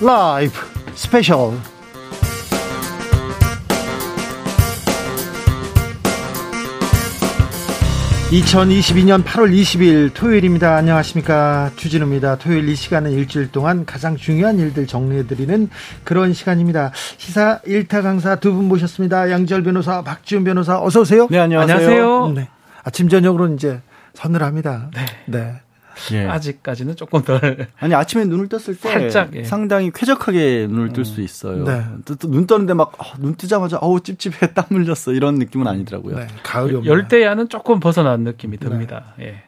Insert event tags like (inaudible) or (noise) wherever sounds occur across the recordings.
라이브 스페셜 2022년 8월 20일 토요일입니다. 안녕하십니까. 주진우입니다. 토요일 이 시간은 일주일 동안 가장 중요한 일들 정리해드리는 그런 시간입니다. 시사 1타 강사 두 분 모셨습니다. 양지열 변호사, 박지훈 변호사, 어서 오세요. 네, 안녕하세요. 안녕하세요. 네. 아침, 저녁으로 이제 서늘합니다. 네. 네. 예. 아직까지는 조금 덜. 아니 아침에 눈을 떴을 때 살짝 예. 상당히 쾌적하게 눈을 뜰수 음. 있어요. 네. 눈 뜨는데 막눈 어, 뜨자마자 어우 찝찝해 땀 흘렸어 이런 느낌은 아니더라고요. 네. 가을이 열대야는 조금 벗어난 느낌이 듭니다. 네. 예.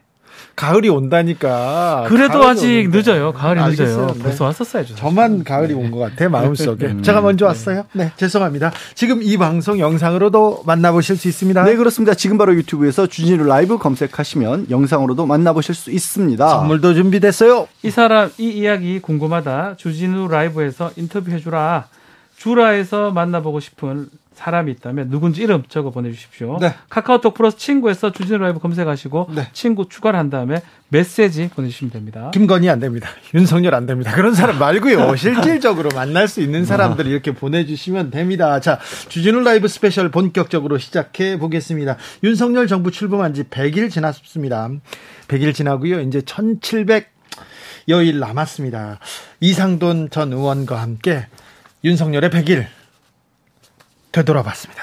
가을이 온다니까. 그래도 아직 오는데. 늦어요. 가을이 알겠어요. 늦어요. 네. 벌써 왔었어야죠. 저만 가을이 온 것 같아 마음속에. 음. 제가 먼저 왔어요. 네, 죄송합니다. 지금 이 방송 영상으로도 만나보실 수 있습니다. 네, 그렇습니다. 지금 바로 유튜브에서 주진우 라이브 검색하시면 영상으로도 만나보실 수 있습니다. 선물도 준비됐어요. 이 사람 이 이야기 궁금하다. 주진우 라이브에서 인터뷰해주라. 주라에서 만나보고 싶은 사람이 있다면 누군지 이름 적어 보내주십시오. 네. 카카오톡 플러스 친구에서 주진우 라이브 검색하시고 네. 친구 추가를 한 다음에 메시지 보내주시면 됩니다. 김건희 안 됩니다. (laughs) 윤석열 안 됩니다. 그런 사람 말고요. (laughs) 실질적으로 만날 수 있는 사람들 이렇게 보내주시면 됩니다. 자, 주진우 라이브 스페셜 본격적으로 시작해 보겠습니다. 윤석열 정부 출범한 지 100일 지났습니다. 100일 지나고요. 이제 1700 여일 남았습니다. 이상돈 전 의원과 함께 윤석열의 100일 되돌아봤습니다.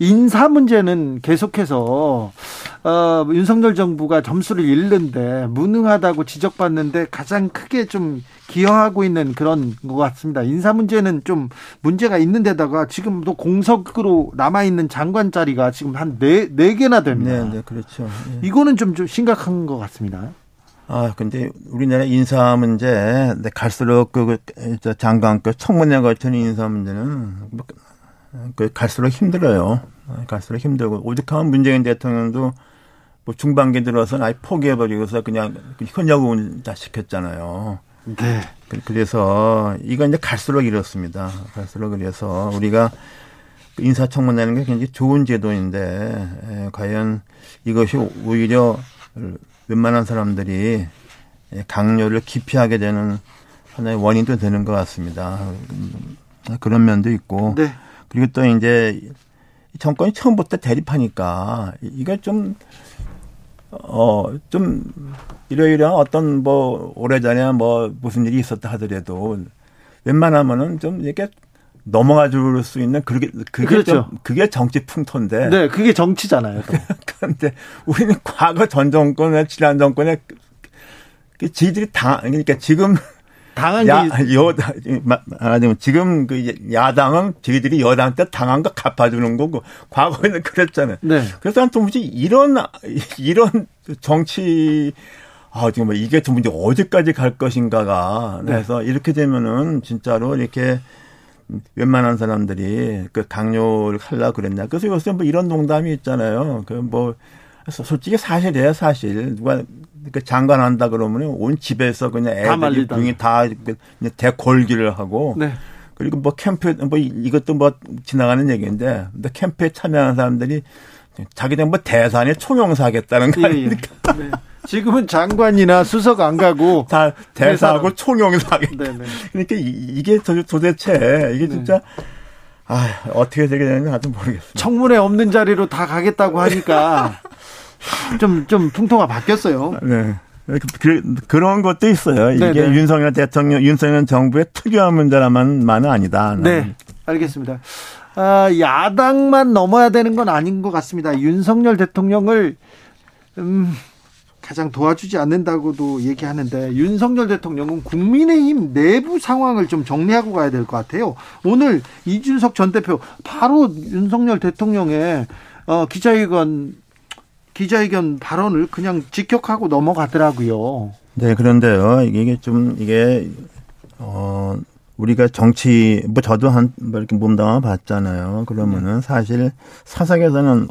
인사 문제는 계속해서 어, 윤석열 정부가 점수를 잃는데 무능하다고 지적받는데 가장 크게 좀 기여하고 있는 그런 것 같습니다. 인사 문제는 좀 문제가 있는 데다가 지금도 공석으로 남아 있는 장관 자리가 지금 한 네, 네 개나 됩니다. 네, 네, 그렇죠. 네. 이거는 좀, 좀 심각한 것 같습니다. 아, 근데 우리나라 인사 문제, 갈수록 그, 그 장관급 청문회 같은 인사 문제는 뭐그 갈수록 힘들어요. 갈수록 힘들고 오죽하면 문재인 대통령도 뭐 중반기 들어서 아예 포기해버리고서 그냥 현역을 다 시켰잖아요. 네. 그, 그래서 이건 이제 갈수록 이렇습니다. 갈수록 그래서 우리가 인사청문회라는 게 굉장히 좋은 제도인데 에, 과연 이것이 오히려 웬만한 사람들이 강요를 기피하게 되는 하나의 원인도 되는 것 같습니다. 그런 면도 있고. 네. 그리고 또 이제 정권이 처음부터 대립하니까 이게 좀, 어, 좀 이러이러한 어떤 뭐 오래전에 뭐 무슨 일이 있었다 하더라도 웬만하면은 좀 이렇게 넘어가 줄 수 있는 그게 그게 그렇죠. 좀 그게 정치 풍토인데. 네, 그게 정치잖아요. (laughs) 그런데 우리는 과거 전 정권에 지난 정권에 그 지들이 당 그러니까 지금 당한 야, 여당 말하자면 지금 그 야당은 저희들이 여당 때 당한 거 갚아주는 거고 과거에는 그랬잖아요. 네. 그래서 난 도무지 이런 이런 정치 아 지금 뭐 이게 도무지 어디까지 갈 것인가가 네. 그래서 네. 이렇게 되면은 진짜로 이렇게 웬만한 사람들이 그 강요를 하려 그랬냐. 그래서 요새 뭐 이런 농담이 있잖아요. 그 뭐 솔직히 사실이에요, 사실. 누가 그 장관 한다 그러면 온 집에서 그냥 애들이 다, 다 대골기를 하고 네. 그리고 뭐 캠프 뭐 이것도 뭐 지나가는 얘기인데 근데 캠프에 참여하는 사람들이 자기들 뭐 대산에 총영사하겠다는 거 예, 예. 아닙니까? 예, 네. 지금은 장관이나 수석 안 가고 다 대사하고 총영사하겠다. 네, 네. 그러니까 이 게 도대체 이게 진짜 아 어떻게 되게 되는지 아직 모르겠어요. 청문회 없는 자리로 다 가겠다고 하니까 (laughs) 좀, 좀 풍토가 바뀌었어요. 네. 그, 그런 것도 있어요. 이게 네네. 네. 윤석열 대통령, 윤석열 정부의 특유한 문제라만만은 아니다. 네. 알겠습니다. 아, 야당만 넘어야 되는 건 아닌 것 같습니다. 윤석열 대통령을, 음, 가장 도와주지 않는다고도 얘기하는데 윤석열 대통령은 국민의힘 내부 상황을 좀 정리하고 가야 될 것 같아요. 오늘 이준석 전 대표 바로 윤석열 대통령의 어, 기자회견 기자회견 발언을 그냥 직격하고 넘어가더라고요. 네, 그런데요. 이게 좀 이게 어 우리가 정치 뭐 저도 한뭐 이렇게 몸담아 봤잖아요. 그러면은 네. 사실 사석에서는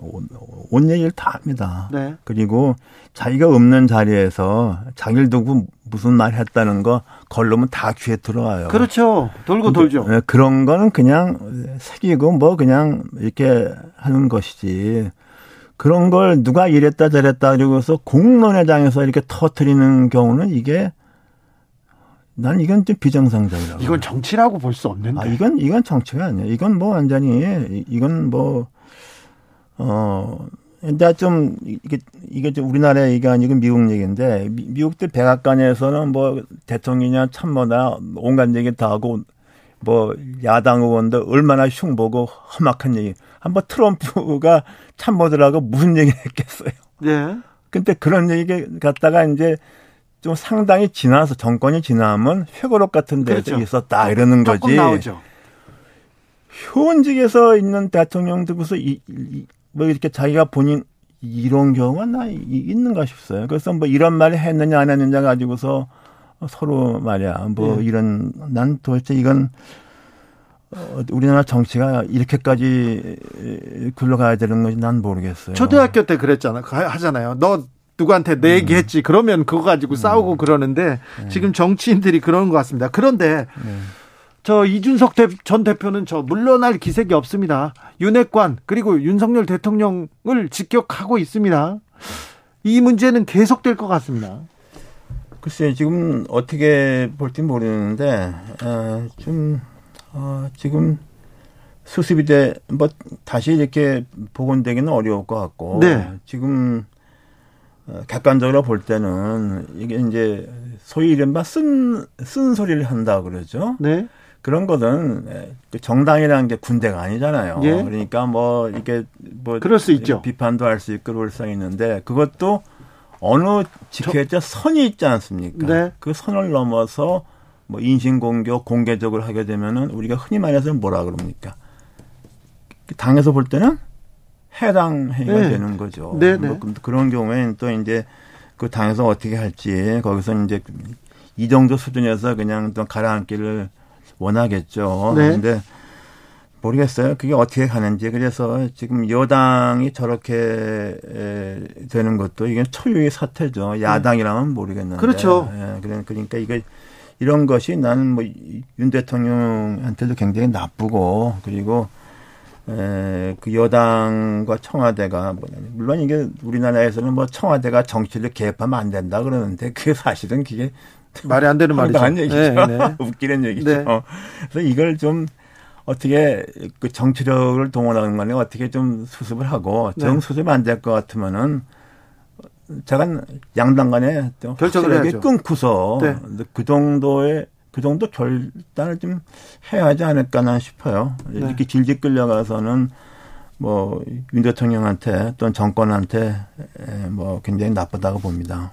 온 얘기를 다 합니다. 네. 그리고 자기가 없는 자리에서 자기를 두고 무슨 말 했다는 거 걸르면 다 귀에 들어와요. 그렇죠. 돌고 돌죠. 네, 그런 거는 그냥 새기고 뭐 그냥 이렇게 하는 것이지. 그런 걸 누가 이랬다 저랬다 그러고서 공론회장에서 이렇게 터트리는 경우는 이게 난 이건 좀 비정상적이라고. 이건 정치라고 볼 수 없는데. 아, 이건 이건 정치가 아니야. 이건 뭐 완전히 이건 뭐 어. 근데 좀 이게 이게 좀 우리나라 얘기가 아니고 미국 얘기인데 미, 국들 백악관에서는 뭐 대통령이냐 참모나 온갖 얘기 다 하고 뭐 야당 의원도 얼마나 흉보고 험악한 얘기. 한번 트럼프가 참모들하고 무슨 얘기 했겠어요. 네. 근데 그런 얘기 갖다가 이제 좀 상당히 지나서 정권이 지나면 회고록 같은 데서 그렇죠. 있었다 이러는 거지. 나오죠. 현직에서 있는 대통령 들고서 이, 이, 뭐 이렇게 자기가 본인 이런 경우가 나 있는가 싶어요. 그래서 뭐 이런 말을 했느냐 안 했느냐 가지고서 서로 말이야 뭐 네. 이런 난 도대체 이건 어, 우리나라 정치가 이렇게까지 굴러가야 되는 건지 난 모르겠어요. 초등학교 때 그랬잖아. 하잖아요. 너 누구한테 내 음. 얘기했지. 그러면 그거 가지고 음. 싸우고 그러는데 네. 지금 정치인들이 그러는 것 같습니다. 그런데 네. 저 이준석 전 대표는 저 물러날 기색이 없습니다. 윤핵관 그리고 윤석열 대통령을 직격하고 있습니다. 이 문제는 계속될 것 같습니다. 글쎄 지금 어떻게 볼지 모르는데 어, 좀 어, 지금 수습이 돼뭐 다시 이렇게 복원되기는 어려울 것 같고 네. 지금 어, 객관적으로 볼 때는 이게 이제 소위 이른바 쓴, 쓴 소리를 한다 그러죠. 네. 그런 것은 그 정당이라는 게 군대가 아니잖아요. 예. 그러니까 뭐 이게 뭐 그럴 수 있죠. 비판도 할 수 있고 그럴 수 있는데 그것도 어느 지켜야 될 선이 있지 않습니까? 네. 그 선을 넘어서 뭐 인신공격 공개적으로 하게 되면은 우리가 흔히 말해서 뭐라 그럽니까? 당에서 볼 때는 해당 행위가 네. 되는 거죠. 네, 네. 뭐 그런 경우에는 또 이제 그 당에서 어떻게 할지 거기서 이제 이 정도 수준에서 그냥 또 가라앉기를 원하겠죠. 네. 그런데 모르겠어요. 그게 어떻게 가는지. 그래서 지금 여당이 저렇게 되는 것도 이게 초유의 사태죠. 야당이라면 모르겠는데. 그렇죠. 예, 그러니까 이게 이런 것이 나는 뭐 윤 대통령한테도 굉장히 나쁘고 그리고 에, 그 여당과 청와대가 뭐, 물론 이게 우리나라에서는 뭐 청와대가 정치를 개입하면 안 된다 그러는데 그게 사실은 그게 말이 안 되는 말이죠. 얘기죠. 네, 네. (laughs) 웃기는 얘기죠. 네. 그래서 이걸 좀 어떻게 그 정치력을 동원하는 거는 어떻게 좀 수습을 하고 네. 정 수습 안될 것 같으면은 제가 양당 간에 결정을. 끊고서 네. 그 정도의 그 정도 결단을 좀 해야 하지 않을까나 싶어요. 네. 이렇게 질질 끌려가서는 뭐 윤 대통령한테 또는 정권한테 뭐 굉장히 나쁘다고 봅니다.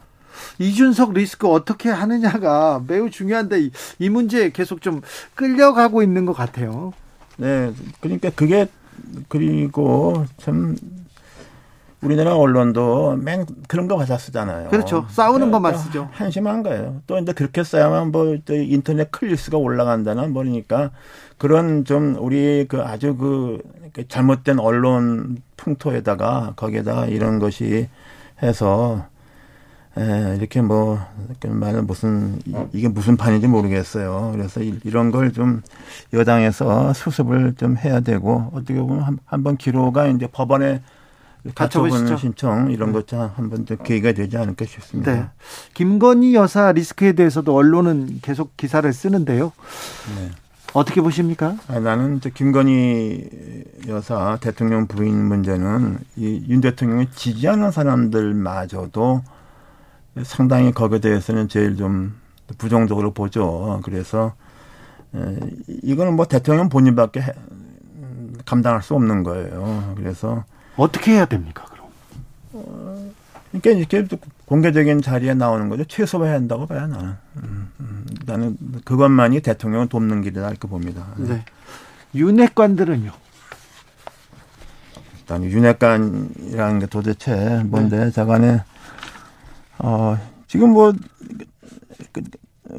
이준석 리스크 어떻게 하느냐가 매우 중요한데 이 문제 계속 좀 끌려가고 있는 것 같아요. 네, 그러니까 그게 그리고 참 우리나라 언론도 맨 그런 거 가사 쓰잖아요. 그렇죠. 싸우는 것만 쓰죠. 한심한 거예요. 또 이제 그렇게 써야만 뭐 인터넷 클릭수가 올라간다는 뭐니까 그런 좀 우리 그 아주 그 잘못된 언론 풍토에다가 거기에다가 이런 것이 해서 에, 이렇게 뭐, 말은 무슨, 이게 무슨 판인지 모르겠어요. 그래서 이런 걸 좀 여당에서 수습을 좀 해야 되고, 어떻게 보면 한번 기로가 이제 법원에 가처분 신청 이런 네. 것 한번 더 계기가 되지 않을까 싶습니다. 네. 김건희 여사 리스크에 대해서도 언론은 계속 기사를 쓰는데요. 네. 어떻게 보십니까? 아, 나는 김건희 여사 대통령 부인 문제는 이 윤 대통령을 지지하는 사람들마저도 상당히 거기에 대해서는 제일 좀 부정적으로 보죠. 그래서 이거는 뭐 대통령 본인밖에 감당할 수 없는 거예요. 그래서 어떻게 해야 됩니까, 그럼? 어, 그러니까 이렇게 공개적인 자리에 나오는 거죠. 최소화해야 한다고 봐야 나는. 음, 음, 나는 그것만이 대통령을 돕는 길이다 이렇게 봅니다. 네. 윤핵관들은요? 일단 윤핵관이라는 게 도대체 뭔데 네. 자간에 어 지금 뭐 그,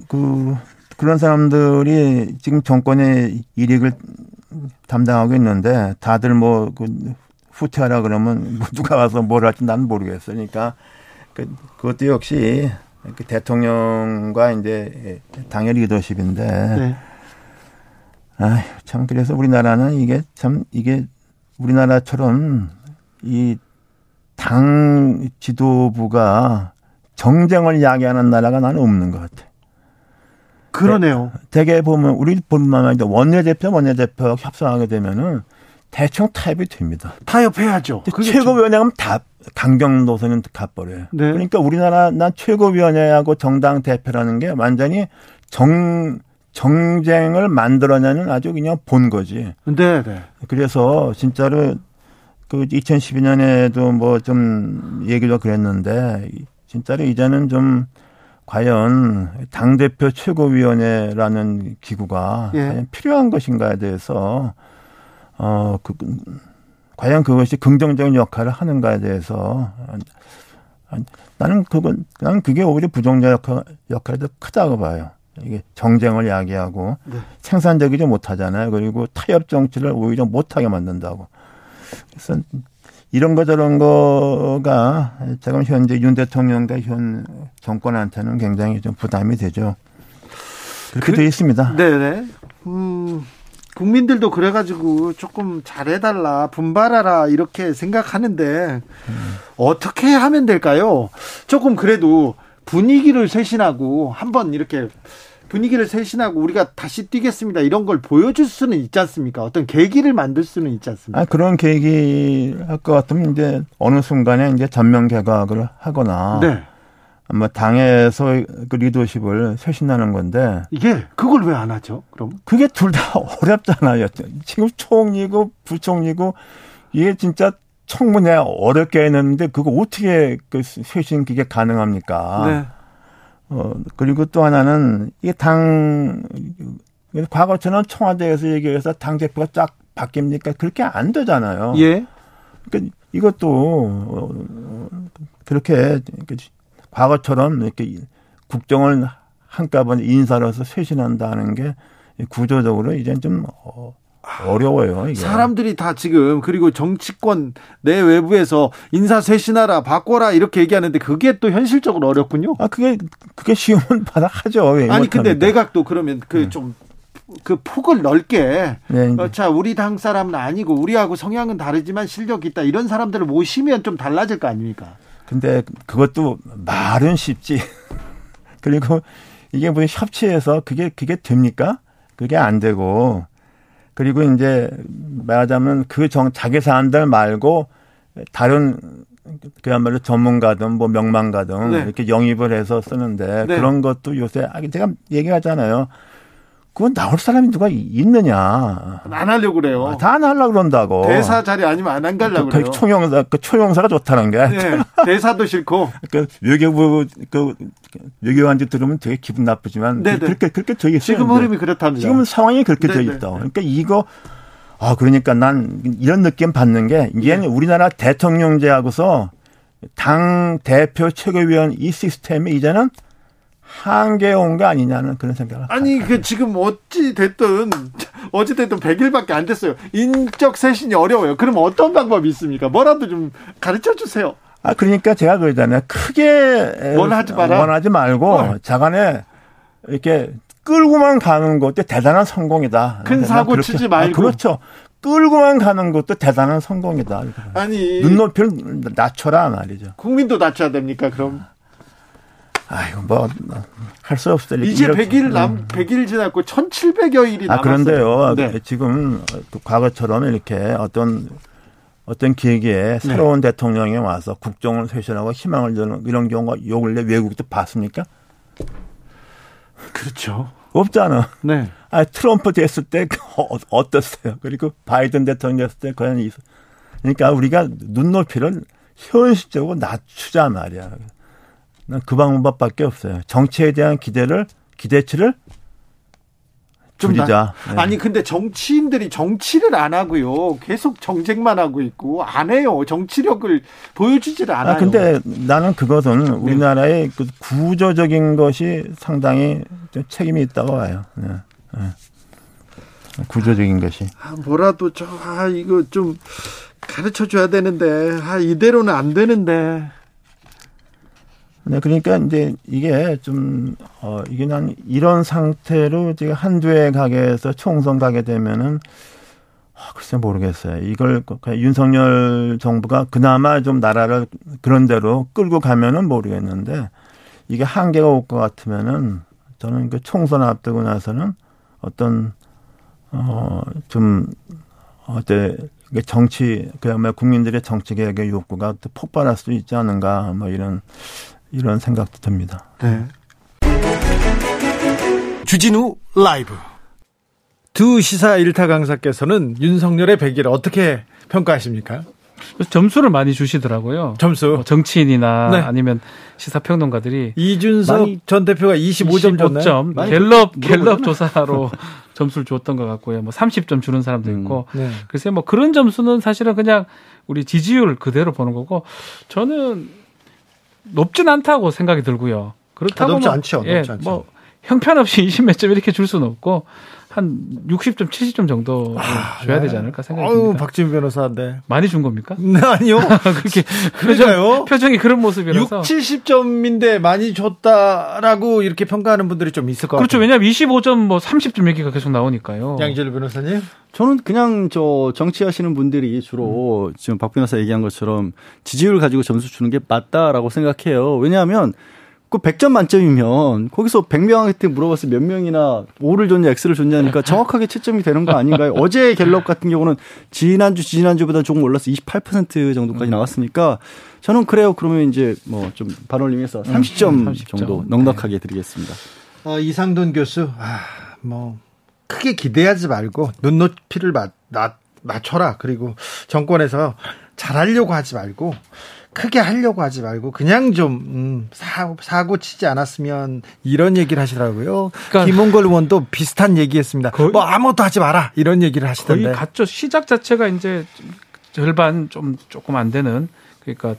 그 그런 사람들이 지금 정권의 이익을 담당하고 있는데 다들 뭐 그 후퇴하라 그러면 뭐 (laughs) 누가 와서 뭘 할지 나는 모르겠어요. 그러니까 그, 그것도 역시 그 대통령과 이제 당의 리더십인데. 네. 아, 참 그래서 우리나라는 이게 참 이게 우리나라처럼 이 당 지도부가 정쟁을 야기하는 나라가 나는 없는 것 같아. 그러네요. 대개 보면 우리 본만 아니라 원내대표, 원내대표 협상하게 되면은 대충 타협이 됩니다. 타협해야죠. 최고위원회하면 다 강경 노선은 가버려요. 네. 그러니까 우리나라 난 최고위원회하고 정당 대표라는 게 완전히 정 정쟁을 만들어내는 아주 그냥 본 거지. 네, 네. 그래서 진짜로 그 2012년에도 뭐 좀 얘기를 그랬는데 진짜로 이제는 좀 과연 당 대표 최고위원회라는 기구가 예. 과연 필요한 것인가에 대해서 어, 그, 과연 그것이 긍정적인 역할을 하는가에 대해서 나는 그건 나는 그게 오히려 부정적 역할, 역할이 더 크다고 봐요. 이게 정쟁을 야기하고 네. 생산적이지 못하잖아요. 그리고 타협 정치를 오히려 못하게 만든다고. 그래서 이런 거 저런 거가 지금 현재 윤 대통령과 현 정권한테는 굉장히 좀 부담이 되죠. 그렇게 그, 되어 있습니다. 네네. 음, 국민들도 그래가지고 조금 잘해달라, 분발하라, 이렇게 생각하는데, 음. 어떻게 하면 될까요? 조금 그래도 분위기를 쇄신하고 한번 이렇게 분위기를 쇄신하고 우리가 다시 뛰겠습니다. 이런 걸 보여줄 수는 있지 않습니까? 어떤 계기를 만들 수는 있지 않습니까? 아, 그런 계기 할 것 같으면 이제 어느 순간에 이제 전면 개각을 하거나. 네. 아마 당에서 그 리더십을 쇄신하는 건데. 이게 그걸 왜 안 하죠? 그럼? 그게 둘 다 어렵잖아요. 지금 총리고 부총리고 이게 진짜 청문회 어렵게 했는데 그거 어떻게 그 쇄신 그게 가능합니까? 네. 어, 그리고 또 하나는 이게 당, 과거처럼 청와대에서 얘기해서 당 대표가 쫙 바뀝니까? 그렇게 안 되잖아요. 예. 그러니까 이것도, 어, 그렇게, 과거처럼 이렇게 국정을 한꺼번에 인사로서 쇄신한다는 게 구조적으로 이제 좀, 어, 어려워요. 이게. 사람들이 다 지금 그리고 정치권 내 외부에서 인사 쇄신하라 바꿔라 이렇게 얘기하는데 그게 또 현실적으로 어렵군요. 아 그게 그게 쉬우면 받아 하죠. 아니 근데 내각도 그러면 그 좀그 네. 그 폭을 넓게 네, 어, 자 우리 당 사람은 아니고 우리하고 성향은 다르지만 실력 있다 이런 사람들을 모시면 좀 달라질 거 아닙니까? 근데 그것도 말은 쉽지. (laughs) 그리고 이게 뭐 협치해서 그게 그게 됩니까? 그게 안 되고 그리고 이제 말하자면 그 정 자기 사람들 말고 다른 그야말로 전문가든 뭐 명망가든 네. 이렇게 영입을 해서 쓰는데 네. 그런 것도 요새 아 제가 얘기하잖아요. 그건 나올 사람이 누가 있느냐. 안 하려고 그래요. 아, 다안 하려고 그런다고. 대사 자리 아니면 안안 가려고 그, 그 그래요. 총영사, 그 초용사가 좋다는 게. 네, 대사도 싫고. (laughs) 그 외교부, 그 외교관들 들으면 되게 기분 나쁘지만. 네네. 네. 그렇게, 그렇게 되어 있어요. 지금 흐름이 그렇답니다. 지금 상황이 그렇게 되어 네, 있다. 그러니까 이거, 아, 그러니까 난 이런 느낌 받는 게 이게 네. 우리나라 대통령제하고서 당 대표 최고위원 이 시스템이 이제는 한계에 온거 아니냐는 그런 생각을 아니 그 지금 어찌 됐든 어찌 됐든 100일밖에 안 됐어요. 인적 쇄신이 어려워요. 그럼 어떤 방법이 있습니까? 뭐라도 좀 가르쳐 주세요. 아 그러니까 제가 그러잖아요. 크게 원하지 마라. 원하지 말고 어. 자간에 이렇게 끌고만 가는 것도 대단한 성공이다. 큰 사고 그렇게, 치지 말고. 아, 그렇죠. 끌고만 가는 것도 대단한 성공이다. 아니 눈높이를 낮춰라 말이죠. 국민도 낮춰야 됩니까? 그럼 아이고 뭐 할 수 없어요. 이제 100일 남 100일 지났고 1700여 일이 남았어요. 아 그런데요. 네. 지금 과거처럼 이렇게 어떤 어떤 계기에 네. 새로운 네. 대통령이 와서 국정을 쇄신하고 희망을 주는 이런 경우가 요 근래 외국도 봤습니까? 그렇죠. 없잖아. 네. 아 트럼프 됐을 때 어, 어땠어요? 그리고 바이든 대통령 됐을 때 과연 이 그러니까 우리가 눈높이를 현실적으로 낮추자 말이야. 난그 방법밖에 없어요. 정치에 대한 기대를 기대치를 줄이자. 네. 아니 근데 정치인들이 정치를 안 하고요. 계속 정쟁만 하고 있고 안 해요. 정치력을 보여주지를 않아요. 아 근데 나는 그것은 네. 우리나라의 그 구조적인 것이 상당히 좀 책임이 있다고 봐요. 네. 네. 구조적인 것이. 아, 뭐라도 저 아, 이거 좀 가르쳐 줘야 되는데 아, 이대로는 안 되는데. 네, 그러니까 이제 이게 좀, 어, 이게 난 이런 상태로 지금 한두 해 가게에서 총선 가게 되면은, 아, 글쎄 모르겠어요. 이걸 윤석열 정부가 그나마 좀 나라를 그런 대로 끌고 가면은 모르겠는데, 이게 한계가 올 것 같으면은 저는 그 총선 앞두고 나서는 어떤 어 좀 어때 정치 그야말로 국민들의 정치 개혁의 욕구가 또 폭발할 수 있지 않은가 뭐 이런 이런 생각도 듭니다. 네. 주진우 라이브 두 시사 일타 강사께서는 윤석열의 100일 어떻게 평가하십니까? 점수를 많이 주시더라고요. 점수. 뭐 정치인이나 네. 아니면 시사평론가들이 이준석 전 대표가 25점 25점 갤럽 갤럽 조사로 (laughs) 점수를 줬던 것 같고요. 뭐 30점 주는 사람도 음, 있고. 음, 네. 글쎄 뭐 그런 점수는 사실은 그냥 우리 지지율 그대로 보는 거고 저는 높진 않다고 생각이 들고요. 그렇다고 높지 뭐, 않죠. 예, 높지 않죠. 뭐 형편없이 (laughs) 20몇 점 이렇게 줄 수는 없고 한 60점, 70점 정도 아, 줘야 네. 되지 않을까 생각이 아유, 듭니다. 박지민 변호사인데. 많이 준 겁니까? 네, 아니요. (laughs) 그렇게 표정, 표정이 그런 모습이라서. 6, 70점인데 많이 줬다라고 이렇게 평가하는 분들이 좀 있을 것 그렇죠. 같아요. 왜냐하면 25점, 뭐 30점 얘기가 계속 나오니까요. 양질 변호사님? 저는 그냥 저 정치하시는 분들이 주로 음. 지금 박 변호사 얘기한 것처럼 지지율 가지고 점수 주는 게 맞다라고 생각해요. 왜냐하면 그 100점 만점이면 거기서 100명한테 물어봤을 몇 명이나 5를 줬냐 X를 줬냐니까 정확하게 채점이 되는 거 아닌가요? (laughs) 어제 갤럽 같은 경우는 지난주 지난주보다 조금 올라서 28% 정도까지 음. 나왔으니까 저는 그래요. 그러면 이제 뭐좀 반올림해서 30점, 음, 30점 정도 넉넉하게 드리겠습니다. 어, 이상돈 교수, 아, 뭐 크게 기대하지 말고 눈높이를 맞, 맞춰라. 그리고 정권에서 잘하려고 하지 말고 크게 하려고 하지 말고 그냥 좀 음, 사고, 사고 치지 않았으면 이런 얘기를 하시더라고요. 그러니까 김홍걸 의원도 비슷한 얘기했습니다. 뭐 아무것도 하지 마라 이런 얘기를 하시던데. 거의 갔죠. 시작 자체가 이제 절반 좀 조금 안 되는 그러니까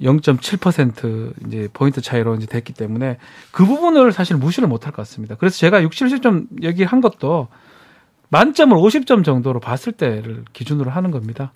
0.7% 이제 포인트 차이로 이제 됐기 때문에 그 부분을 사실 무시를 못할 것 같습니다. 그래서 제가 6, 70점 얘기한 것도 만점을 50점 정도로 봤을 때를 기준으로 하는 겁니다.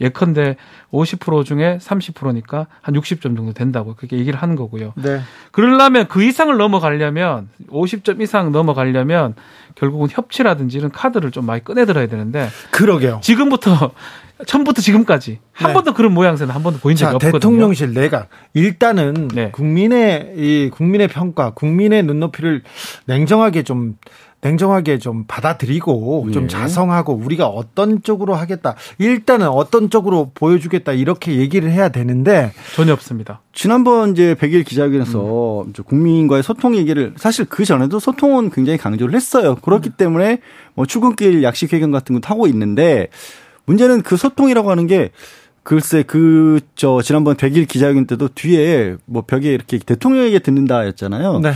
예컨대 50% 중에 30%니까 한 60점 정도 된다고 그렇게 얘기를 하는 거고요. 네. 그러려면 그 이상을 넘어가려면 50점 이상 넘어가려면 결국은 협치라든지 이런 카드를 좀 많이 꺼내들어야 되는데 그러게요. 지금부터 (laughs) 처음부터 지금까지 한 네. 번도 그런 모양새는 한 번도 보인 적이 자, 없거든요. 대통령실 내각 일단은 네. 국민의 이 국민의 평가, 국민의 눈높이를 냉정하게 좀 냉정하게 좀 받아들이고 예. 좀 자성하고 우리가 어떤 쪽으로 하겠다. 일단은 어떤 쪽으로 보여주겠다. 이렇게 얘기를 해야 되는데 전혀 없습니다. 지난번 이제 100일 기자회견에서 음. 국민과의 소통 얘기를 사실 그 전에도 소통은 굉장히 강조를 했어요. 그렇기 음. 때문에 뭐 출근길 약식 회견 같은 것도 하고 있는데 문제는 그 소통이라고 하는 게 글쎄 그 저 지난번 100일 기자회견 때도 뒤에 뭐 벽에 이렇게 대통령에게 듣는다였잖아요. 네.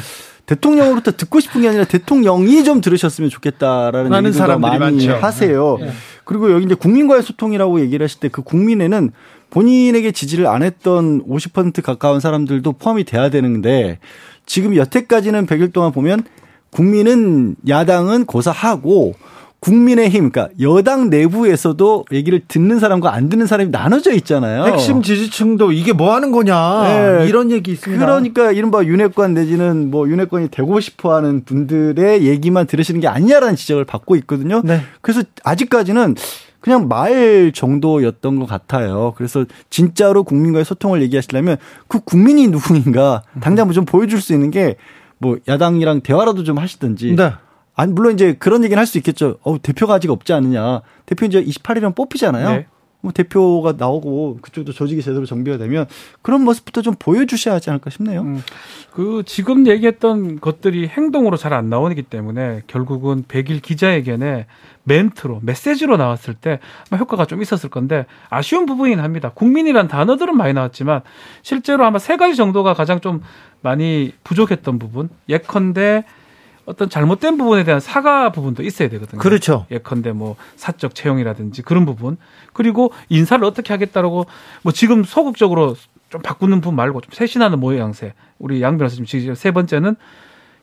대통령으로부터 듣고 싶은 게 아니라 대통령이 좀 들으셨으면 좋겠다라는 얘기를 사람들이 많이 많죠. 하세요. 네. 그리고 여기 이제 국민과의 소통이라고 얘기를 하실 때 그 국민에는 본인에게 지지를 안 했던 50% 가까운 사람들도 포함이 돼야 되는데 지금 여태까지는 100일 동안 보면 국민은 야당은 고사하고 국민의힘, 그러니까 여당 내부에서도 얘기를 듣는 사람과 안 듣는 사람이 나눠져 있잖아요. 핵심 지지층도 이게 뭐 하는 거냐 네. 이런 얘기 있습니다. 그러니까 이른바 윤핵관 내지는 뭐 윤핵관이 되고 싶어 하는 분들의 얘기만 들으시는 게 아니냐라는 지적을 받고 있거든요. 네. 그래서 아직까지는 그냥 말 정도였던 것 같아요. 그래서 진짜로 국민과의 소통을 얘기하시려면 그 국민이 누구인가 당장 뭐 좀 보여줄 수 있는 게 뭐 야당이랑 대화라도 좀 하시든지. 네. 아니 물론 이제 그런 얘기는 할 수 있겠죠. 어 대표가 아직 없지 않느냐. 대표 이제 28일이면 뽑히잖아요. 네. 뭐 대표가 나오고 그쪽도 조직이 제대로 정비가 되면 그런 모습부터 좀 보여주셔야 하지 않을까 싶네요. 음, 그 지금 얘기했던 것들이 행동으로 잘 안 나오기 때문에 결국은 100일 기자회견에 멘트로 메시지로 나왔을 때 아마 효과가 좀 있었을 건데 아쉬운 부분이긴 합니다. 국민이란 단어들은 많이 나왔지만 실제로 아마 세 가지 정도가 가장 좀 많이 부족했던 부분. 예컨대 어떤 잘못된 부분에 대한 사과 부분도 있어야 되거든요. 그렇죠. 예컨대 뭐 사적 채용이라든지 그런 부분 그리고 인사를 어떻게 하겠다라고 뭐 지금 소극적으로 좀 바꾸는 부분 말고 좀 쇄신하는 모양새. 우리 양 변호사님 지금 세 번째는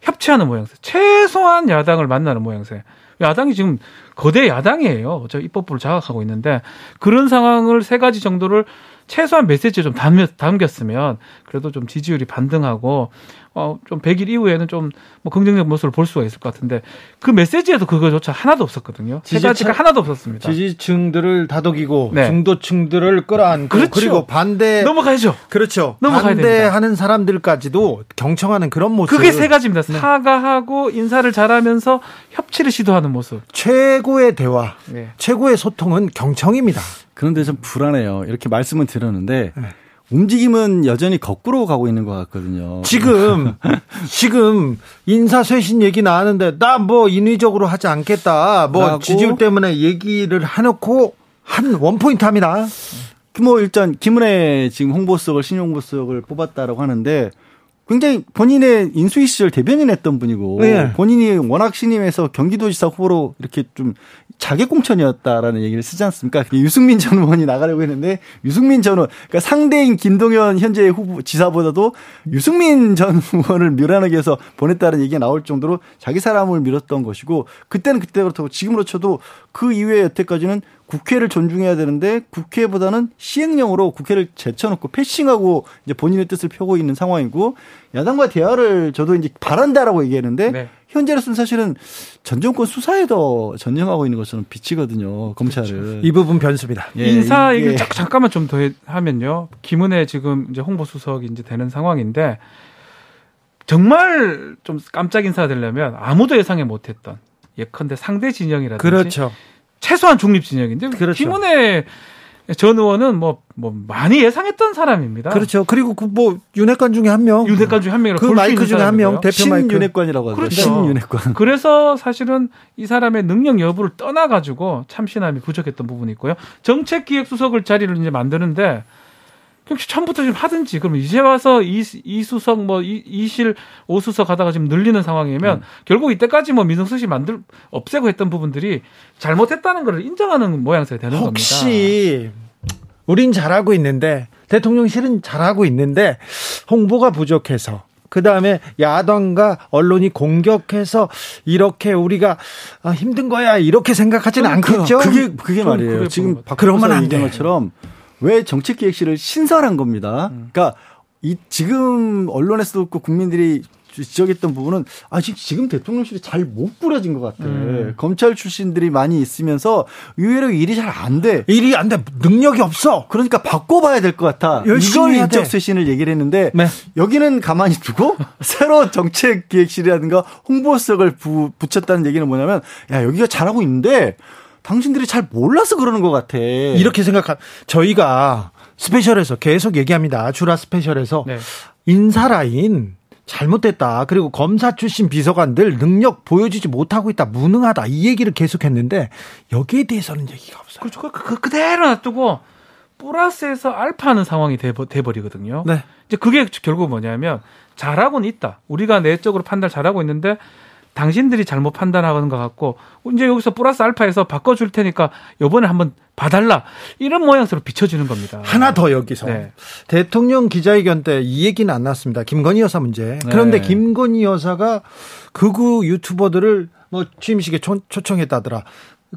협치하는 모양새. 최소한 야당을 만나는 모양새. 야당이 지금 거대 야당이에요. 저 입법부를 장악하고 있는데 그런 상황을 세 가지 정도를 최소한 메시지 좀 담겼 으면 그래도 좀 지지율이 반등하고 어, 좀 100일 이후에는 좀 뭐 긍정적 모습을 볼 수가 있을 것 같은데 그 메시지에도 그거조차 하나도 없었거든요. 세 가지가 하나도 없었습니다. 지지층들을 다독이고 네. 중도층들을 끌어안고 그렇죠. 그리고 반대 넘어가야죠. 그렇죠. 넘어가야 반대하는 됩니다. 사람들까지도 경청하는 그런 모습. 그게 세 가지입니다. 네. 사과하고 인사를 잘하면서 협치를 시도하는 모습. 최고의 대화, 네. 최고의 소통은 경청입니다. 그런데 좀 불안해요. 이렇게 말씀을 드렸는데 네. 움직임은 여전히 거꾸로 가고 있는 것 같거든요. 지금 (laughs) 지금 인사쇄신 얘기 나왔는데 나 뭐 인위적으로 하지 않겠다. 뭐 지지율 때문에 얘기를 해놓고 한 원포인트 합니다. 뭐 일단 김은혜 지금 홍보수석을 신용 홍보수석을 뽑았다라고 하는데 굉장히 본인의 인수위 시절 대변인 했던 분이고 네. 본인이 워낙 신임해서 경기도지사 후보로 이렇게 좀 자객 공천이었다라는 얘기를 쓰지 않습니까? 유승민 전 의원이 나가려고 했는데 유승민 전 의원 그러니까 상대인 김동연 현재 후보 지사보다도 유승민 전 (laughs) 의원을 밀어내기 위해서 보냈다는 얘기가 나올 정도로 자기 사람을 밀었던 것이고 그때는 그때 그렇다고 지금으로 쳐도 그 이후에 여태까지는 국회를 존중해야 되는데 국회보다는 시행령으로 국회를 제쳐놓고 패싱하고 이제 본인의 뜻을 펴고 있는 상황이고 야당과 대화를 저도 이제 바란다라고 얘기했는데 네. 현재로서는 사실은 전 정권 수사에 더 전념하고 있는 것처럼 비치거든요 검찰을 그렇죠. 이 부분 변수입니다. 예, 인사 얘기를 예. 잠깐만 좀 더 하면요 김은혜 지금 이제 홍보 수석이 이제 되는 상황인데 정말 좀 깜짝 인사가 되려면 아무도 예상에 못했던 예컨대 상대 진영이라든지 그렇죠. 최소한 중립 진영인데 그렇죠. 김은혜 전 의원은 뭐, 뭐, 많이 예상했던 사람입니다. 그렇죠. 그리고 그 뭐, 윤핵관 중에 한 명. 윤핵관 중에 한 명이라고. 그 마이크 중에 한 명, 대표 마이크. 신윤핵관이라고 하죠. 그렇죠. 신윤핵관. 그래서 사실은 이 사람의 능력 여부를 떠나 가지고 참신함이 부족했던 부분이 있고요. 정책기획수석을 자리를 이제 만드는데 역시 처음부터 좀 하든지 그러면 이제 와서 이, 이 수석 뭐 이, 이실 오 수석 하다가 지금 늘리는 상황이면 음. 결국 이때까지 뭐 민정수석 만들 없애고 했던 부분들이 잘못했다는 걸 인정하는 모양새가 되는 혹시 겁니다. 혹시 우린 잘하고 있는데 대통령실은 잘하고 있는데 홍보가 부족해서 그 다음에 야당과 언론이 공격해서 이렇게 우리가 아, 힘든 거야 이렇게 생각하지는 않겠죠. 그게 그게 말이에요. 지금 박그러면 안된 것처럼 왜 정책기획실을 신설한 겁니다. 음. 그러니까 이 지금 언론에서도 그렇고 국민들이 지적했던 부분은 아직 지금 대통령실이 잘 못 꾸려진 것 같아. 음. 검찰 출신들이 많이 있으면서 의외로 일이 잘 안 돼. 일이 안 돼. 능력이 없어. 그러니까 바꿔봐야 될 것 같아. 열심히 이걸 인적 쇄신을 얘기를 했는데 네. 여기는 가만히 두고 (laughs) 새로 정책 기획실이라든가 홍보석을 부, 붙였다는 얘기는 뭐냐면 야 여기가 잘하고 있는데 당신들이 잘 몰라서 그러는 것 같아. 이렇게 생각한 저희가 스페셜에서 계속 얘기합니다. 주라 스페셜에서 네. 인사 라인 잘못됐다. 그리고 검사 출신 비서관들 능력 보여주지 못하고 있다. 무능하다. 이 얘기를 계속했는데 여기에 대해서는 얘기가 없어요. 그렇죠. 그, 그, 그대로 놔두고 플러스 알파되는 상황이 돼, 돼버리거든요. 네. 이제 그게 결국 뭐냐면 잘하고는 있다. 우리가 내적으로 판단 잘하고 있는데 당신들이 잘못 판단하는 것 같고 이제 여기서 플러스 알파에서 바꿔줄 테니까 요번에 한번 봐달라 이런 모양새로 비춰지는 겁니다. 하나 더 여기서 네. 대통령 기자회견 때 이 얘기는 안 났습니다. 김건희 여사 문제. 그런데 네. 김건희 여사가 극우 유튜버들을 뭐 취임식에 초, 초청했다더라.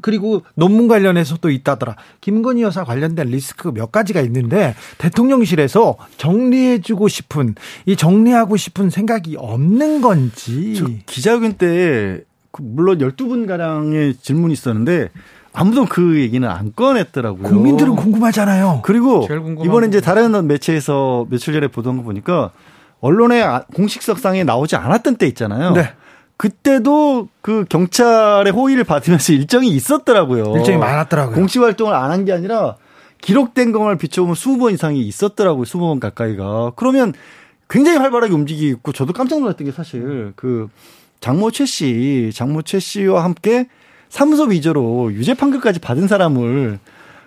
그리고 논문 관련해서도 있다더라. 김건희 여사 관련된 리스크 몇 가지가 있는데 대통령실에서 정리해주고 싶은 이 정리하고 싶은 생각이 없는 건지. 기자회견 때그 물론 12분 가량의 질문이 있었는데 아무도 그 얘기는 안 꺼냈더라고요. 국민들은 궁금하잖아요. 그리고 이번에 이제 다른 매체에서 며칠 전에 보던 거 보니까 언론의 아, 공식석상에 나오지 않았던 때 있잖아요. 네. 그때도 그 경찰의 호의를 받으면서 일정이 있었더라고요. 일정이 많았더라고요. 공식 활동을 안 한 게 아니라 기록된 것만 비춰보면 20번 이상이 있었더라고요. 20번 가까이가. 그러면 굉장히 활발하게 움직이고 저도 깜짝 놀랐던 게 사실 그 장모 최 씨, 장모 최 씨와 함께 사무소 위조로 유죄 판결까지 받은 사람을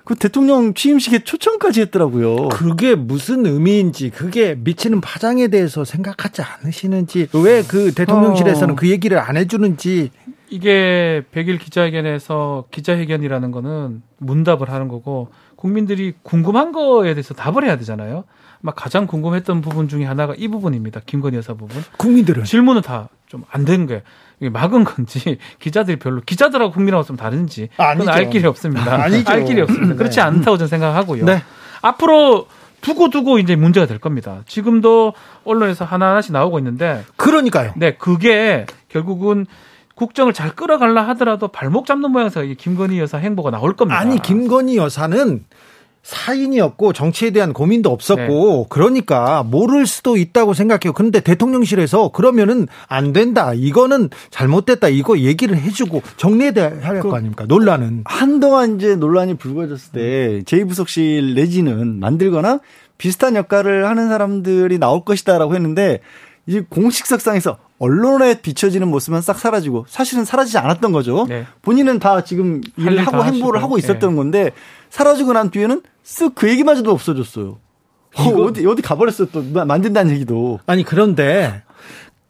그 대통령 취임식에 초청까지 했더라고요. 그게 무슨 의미인지, 그게 미치는 파장에 대해서 생각하지 않으시는지, 왜 그 대통령실에서는 어. 그 얘기를 안 해주는지. 이게 100일 기자회견에서 기자회견이라는 거는 문답을 하는 거고, 국민들이 궁금한 거에 대해서 답을 해야 되잖아요. 막 가장 궁금했던 부분 중에 하나가 이 부분입니다. 김건희 여사 부분. 국민들은 질문은 다 좀 안된 거예요. 막은 건지 (laughs) 기자들이 별로 기자들하고 국민하고 좀 다른지 아, 그건 알 길이 없습니다. 아니죠. 알 길이 없습니다. 그렇지 네. 않다고 저는 생각하고요. 네. 앞으로 두고 두고 이제 문제가 될 겁니다. 지금도 언론에서 하나하나씩 나오고 있는데 그러니까요. 네, 그게 결국은 국정을 잘 끌어갈라 하더라도 발목 잡는 모양에서 김건희 여사 행보가 나올 겁니다. 아니 김건희 여사는 사인이었고 정치에 대한 고민도 없었고 네. 그러니까 모를 수도 있다고 생각해요. 그런데 대통령실에서 그러면은 안 된다. 이거는 잘못됐다. 이거 얘기를 해주고 정리해야 할거 그 아닙니까? 논란은 한동안 이제 논란이 불거졌을 때 제2부속실 내지는 만들거나 비슷한 역할을 하는 사람들이 나올 것이다라고 했는데 이제 공식석상에서 언론에 비춰지는 모습은 싹 사라지고 사실은 사라지지 않았던 거죠. 네. 본인은 다 지금 일을 하고 행보를 하고 있었던 네. 건데 사라지고 난 뒤에는 쓱 그 얘기마저도 없어졌어요. 어, 어디 어디 가버렸어 또 만든다는 얘기도. 아니 그런데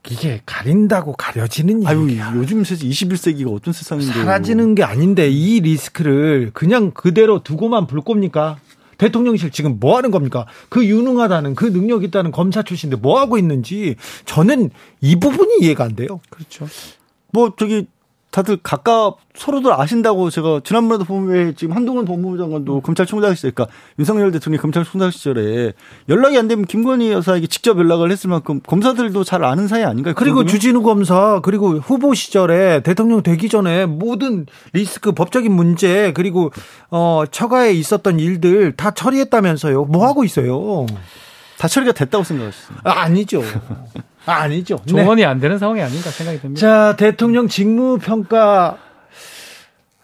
이게 가린다고 가려지는 아유, 얘기야. 요즘 세상 21세기가 어떤 세상인데 사라지는 게 아닌데 이 리스크를 그냥 그대로 두고만 볼 겁니까? 대통령실 지금 뭐 하는 겁니까? 그 유능하다는 그 능력 있다는 검사 출신인데 뭐 하고 있는지 저는 이 부분이 이해가 안 돼요. 그렇죠. 뭐 저기 다들 가까 서로들 아신다고 제가 지난번에도 보면 왜 지금 한동훈 법무부 장관도 검찰총장 시절, 그러니까 윤석열 대통령이 검찰총장 시절에 연락이 안 되면 김건희 여사에게 직접 연락을 했을 만큼 검사들도 잘 아는 사이 아닌가요? 그리고 그러면? 주진우 검사 그리고 후보 시절에 대통령 되기 전에 모든 리스크 법적인 문제 그리고 어 처가에 있었던 일들 다 처리했다면서요. 뭐 하고 있어요? 다 처리가 됐다고 생각하셨습니다. 아, 아니죠. (laughs) 아, 아니죠. 조언이 네. 안 되는 상황이 아닌가 생각이 듭니다. 자, 대통령 직무 평가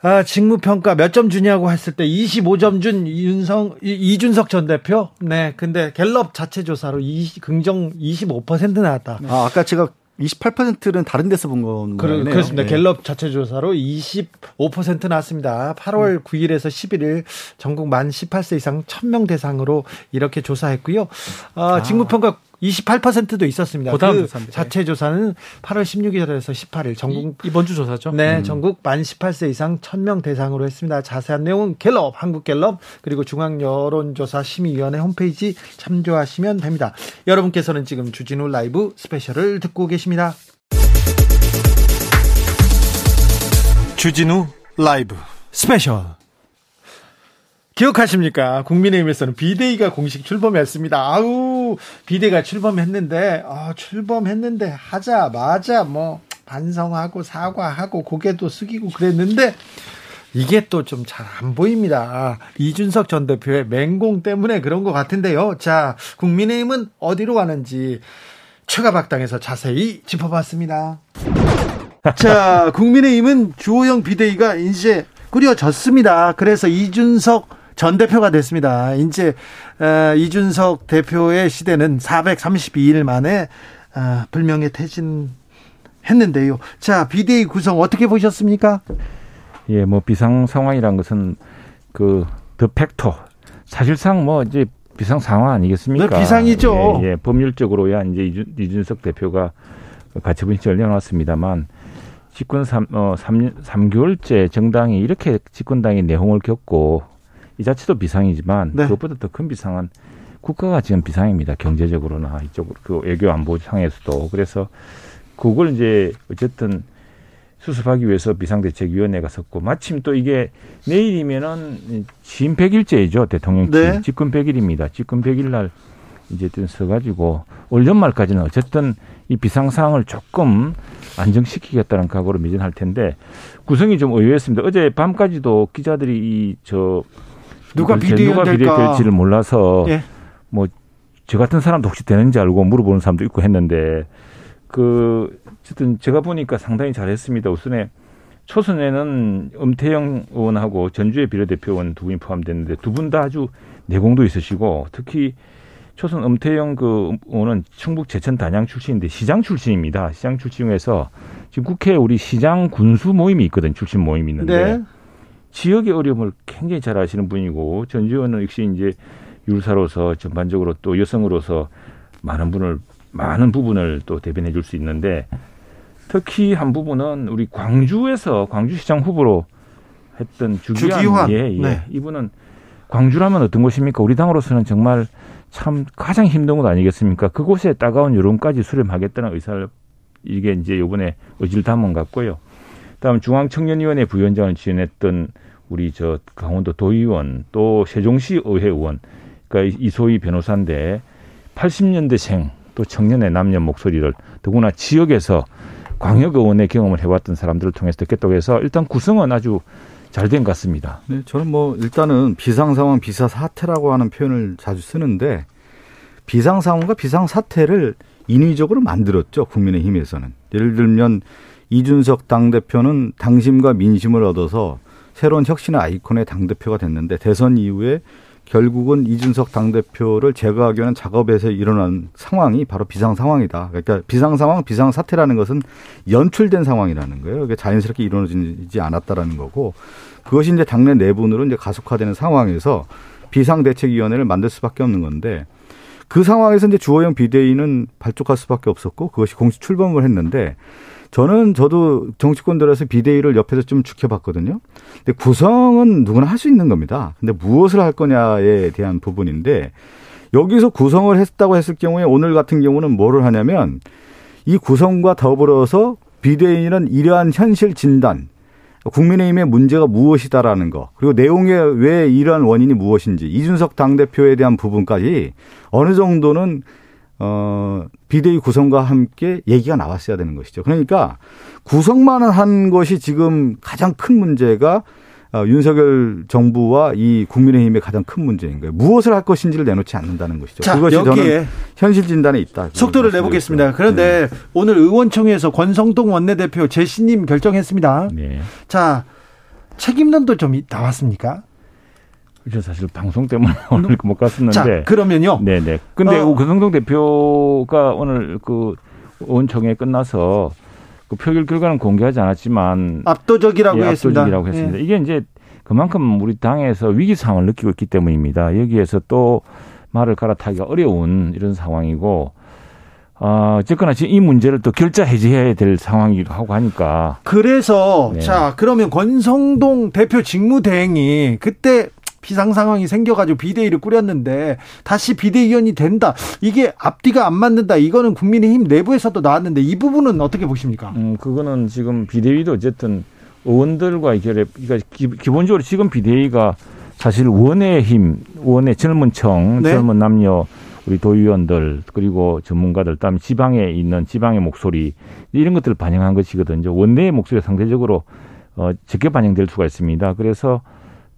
아, 직무 평가 몇 점 주냐고 했을 때 25점 준 윤성, 이준석 전 대표? 네. 근데 갤럽 자체 조사로 20, 긍정 25% 나왔다. 아, 아까 제가 28%는 다른 데서 본 거네요. 그렇습니다. 네. 갤럽 자체 조사로 25% 나왔습니다. 8월 9일에서 11일 전국 만 18세 이상 1000명 대상으로 이렇게 조사했고요. 어, 아. 직무평가 28%도 있었습니다. 그 자체 조사는 8월 16일에서 18일 전국 이, 번주 조사죠. 네, 음. 전국 만 18세 이상 1000명 대상으로 했습니다. 자세한 내용은 갤럽, 한국갤럽 그리고 중앙 여론조사 심의위원회 홈페이지 참조하시면 됩니다. 여러분께서는 지금 주진우 라이브 스페셜을 듣고 계십니다. 주진우 라이브 스페셜 기억하십니까? 국민의힘에서는 비대위가 공식 출범했습니다. 아우, 비대가 출범했는데, 아, 출범했는데 하자마자 뭐 반성하고 사과하고 고개도 숙이고 그랬는데 이게 또 좀 잘 안 보입니다. 이준석 전 대표의 맹공 때문에 그런 것 같은데요. 자, 국민의힘은 어디로 가는지 최가박당에서 자세히 짚어봤습니다. 자, 국민의힘은 주호영 비대위가 이제 꾸려졌습니다. 그래서 이준석 전 대표가 됐습니다. 이제 어, 이준석 대표의 시대는 432일 만에 어, 불명예 퇴진했는데요. 자 비대위 구성 어떻게 보셨습니까? 예, 뭐 비상 상황이란 것은 그더 팩토 사실상 뭐 이제 비상 상황 아니겠습니까? 네, 비상이죠. 예, 예, 법률적으로야 이제 이준, 이준석 대표가 가처분 신청을 내놨습니다만 집권 3, 어, 3, 3개월째 정당이 이렇게 집권당의 내홍을 겪고 이 자체도 비상이지만 네. 그것보다 더 큰 비상은 국가가 지금 비상입니다. 경제적으로나 이쪽으로 그 외교 안보 상에서도 그래서 그걸 이제 어쨌든 수습하기 위해서 비상대책위원회가 섰고 마침 또 이게 내일이면은 취임 100일째이죠 대통령 취임 네. 집권 100일입니다. 집권 100일 날 이제 서가지고 올 연말까지는 어쨌든 이 비상 상황을 조금 안정시키겠다는 각오로 미진할 텐데 구성이 좀 의외였습니다. 어제 밤까지도 기자들이 이 저 누가 비대위 누가 비대위 될지를 몰라서 예. 뭐저 같은 사람도 혹시 되는지 알고 물어보는 사람도 있고 했는데 그 어쨌든 제가 보니까 상당히 잘했습니다. 우선에 초선에는 엄태영 의원하고 전주의 비례대표 의원 두 분이 포함됐는데 두 분 다 아주 내공도 있으시고 특히 초선 엄태영 그 의원은 충북 제천 단양 출신인데 시장 출신입니다. 시장 출신 중에서 지금 국회에 우리 시장 군수 모임이 있거든 출신 모임이 있는데 네. 지역의 어려움을 굉장히 잘 아시는 분이고 전 의원은 역시 이제 율사로서 전반적으로 또 여성으로서 많은 분을 많은 부분을 또 대변해 줄 수 있는데 특히 한 부분은 우리 광주에서 광주시장 후보로 했던 주기환, 주기환. 예, 예. 네. 이분은 광주라면 어떤 곳입니까? 우리 당으로서는 정말 참 가장 힘든 곳 아니겠습니까? 그곳에 따가운 여론까지 수렴하겠다는 의사를 이게 이제 요번에 의지를 담은 것 같고요. 다음 중앙청년위원회 부위원장을 지원했던 우리 저 강원도 도의원 또 세종시 의회 의원 그러니까 이소희 변호사인데 80년대생 또 청년의 남녀 목소리를 더구나 지역에서 광역 의원의 경험을 해왔던 사람들을 통해서 듣겠다고 해서 일단 구성은 아주 잘 된 것 같습니다. 네, 저는 뭐 일단은 비상 상황, 비상 사태라고 하는 표현을 자주 쓰는데 비상 상황과 비상 사태를 인위적으로 만들었죠 국민의힘에서는 예를 들면 이준석 당대표는 당심과 민심을 얻어서 새로운 혁신의 아이콘의 당대표가 됐는데 대선 이후에 결국은 이준석 당대표를 제거하기 위한 작업에서 일어난 상황이 바로 비상 상황이다. 그러니까 비상 상황, 비상 사태라는 것은 연출된 상황이라는 거예요. 그게 자연스럽게 이루어지지 않았다라는 거고 그것이 이제 당내 내분으로 이제 가속화되는 상황에서 비상대책위원회를 만들 수밖에 없는 건데 그 상황에서 이제 주호영 비대위는 발족할 수밖에 없었고 그것이 공식 출범을 했는데 저는 저도 정치권들에서 비대위를 옆에서 좀 지켜봤거든요. 근데 구성은 누구나 할 수 있는 겁니다. 근데 무엇을 할 거냐에 대한 부분인데 여기서 구성을 했다고 했을 경우에 오늘 같은 경우는 뭐를 하냐면 이 구성과 더불어서 비대위는 이러한 현실 진단, 국민의힘의 문제가 무엇이다라는 거, 그리고 내용에 왜 이러한 원인이 무엇인지, 이준석 당대표에 대한 부분까지 어느 정도는 어, 비대위 구성과 함께 얘기가 나왔어야 되는 것이죠. 그러니까 구성만 한 것이 지금 가장 큰 문제가 어, 윤석열 정부와 이 국민의힘의 가장 큰 문제인 거예요. 무엇을 할 것인지를 내놓지 않는다는 것이죠. 자, 그것이 저는 현실 진단에 있다. 속도를 내보겠습니다. 그런데 네. 오늘 의원총회에서 권성동 원내대표 재신임 결정했습니다. 네. 자, 책임론도 좀 나왔습니까? 그렇죠. 사실 방송 때문에 (laughs) 오늘 못 갔었는데. 자, 그러면요. 네네. 근데 어. 그성동 대표가 오늘 그 의원총회 끝나서 그 표결 결과는 공개하지 않았지만 압도적이라고 예, 했습니다. 압도적이라고 했습니다. 예. 이게 이제 그만큼 우리 당에서 위기 상황을 느끼고 있기 때문입니다. 여기에서 또 말을 갈아타기가 어려운 이런 상황이고 어, 어쨌거나 지금 이 문제를 또 결자 해지해야 될 상황이기도 하고 하니까. 그래서, 네. 자, 그러면 권성동 대표 직무대행이 그때 비상 상황이 생겨가지고 비대위를 꾸렸는데 다시 비대위원이 된다. 이게 앞뒤가 안 맞는다. 이거는 국민의힘 내부에서도 나왔는데 이 부분은 어떻게 보십니까? 음, 그거는 지금 비대위도 어쨌든 의원들과 결합, 그러니까 기 본적으로 지금 비대위가 사실 원의 힘, 원의 젊은 청, 네? 젊은 남녀, 우리 도의원들 그리고 전문가들 그다음에 지방에 있는 지방의 목소리 이런 것들을 반영한 것이거든요. 원내의 목소리가 상대적으로 어 적게 반영될 수가 있습니다. 그래서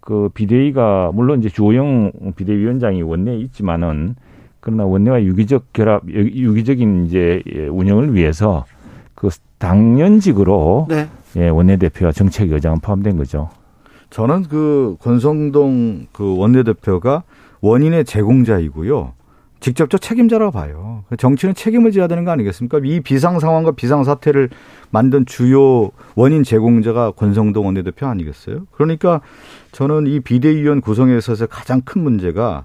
그 비대위가 물론 이제 주호영 비대위원장이 원내에 있지만은 그러나 원내와 유기적 결합, 유기적인 이제 운영을 위해서 그 당연직으로 네. 예, 원내대표와 정책의장은 포함된 거죠. 저는 그 권성동 그 원내대표가 원인의 제공자이고요. 직접적 책임자라고 봐요. 정치는 책임을 져야 되는 거 아니겠습니까? 이 비상 상황과 비상 사태를 만든 주요 원인 제공자가 권성동 원내대표 아니겠어요? 그러니까 저는 이 비대위원 구성에 있어서 가장 큰 문제가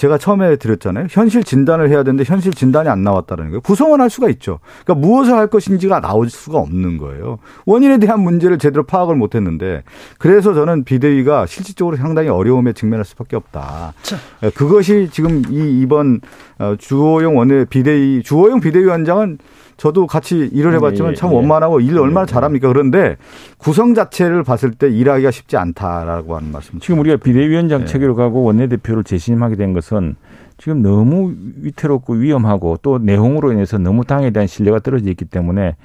제가 처음에 드렸잖아요. 현실 진단을 해야 되는데 현실 진단이 안 나왔다는 거예요. 구성은 할 수가 있죠. 그러니까 무엇을 할 것인지가 나올 수가 없는 거예요. 원인에 대한 문제를 제대로 파악을 못 했는데 그래서 저는 비대위가 실질적으로 상당히 어려움에 직면할 수밖에 없다. 자. 그것이 지금 이 이번 어, 주호영 원내 비대위 주호영 비대위원장은 저도 같이 일을 해봤지만 예, 참 예. 원만하고 일 얼마나 예, 잘합니까? 그런데 구성 자체를 봤을 때 일하기가 쉽지 않다라고 하는 말씀. 지금 우리가 비대위원장 체계로 가고 원내대표를 재신임하게 된 것은 지금 너무 위태롭고 위험하고 또 내홍으로 인해서 너무 당에 대한 신뢰가 떨어져 있기 때문에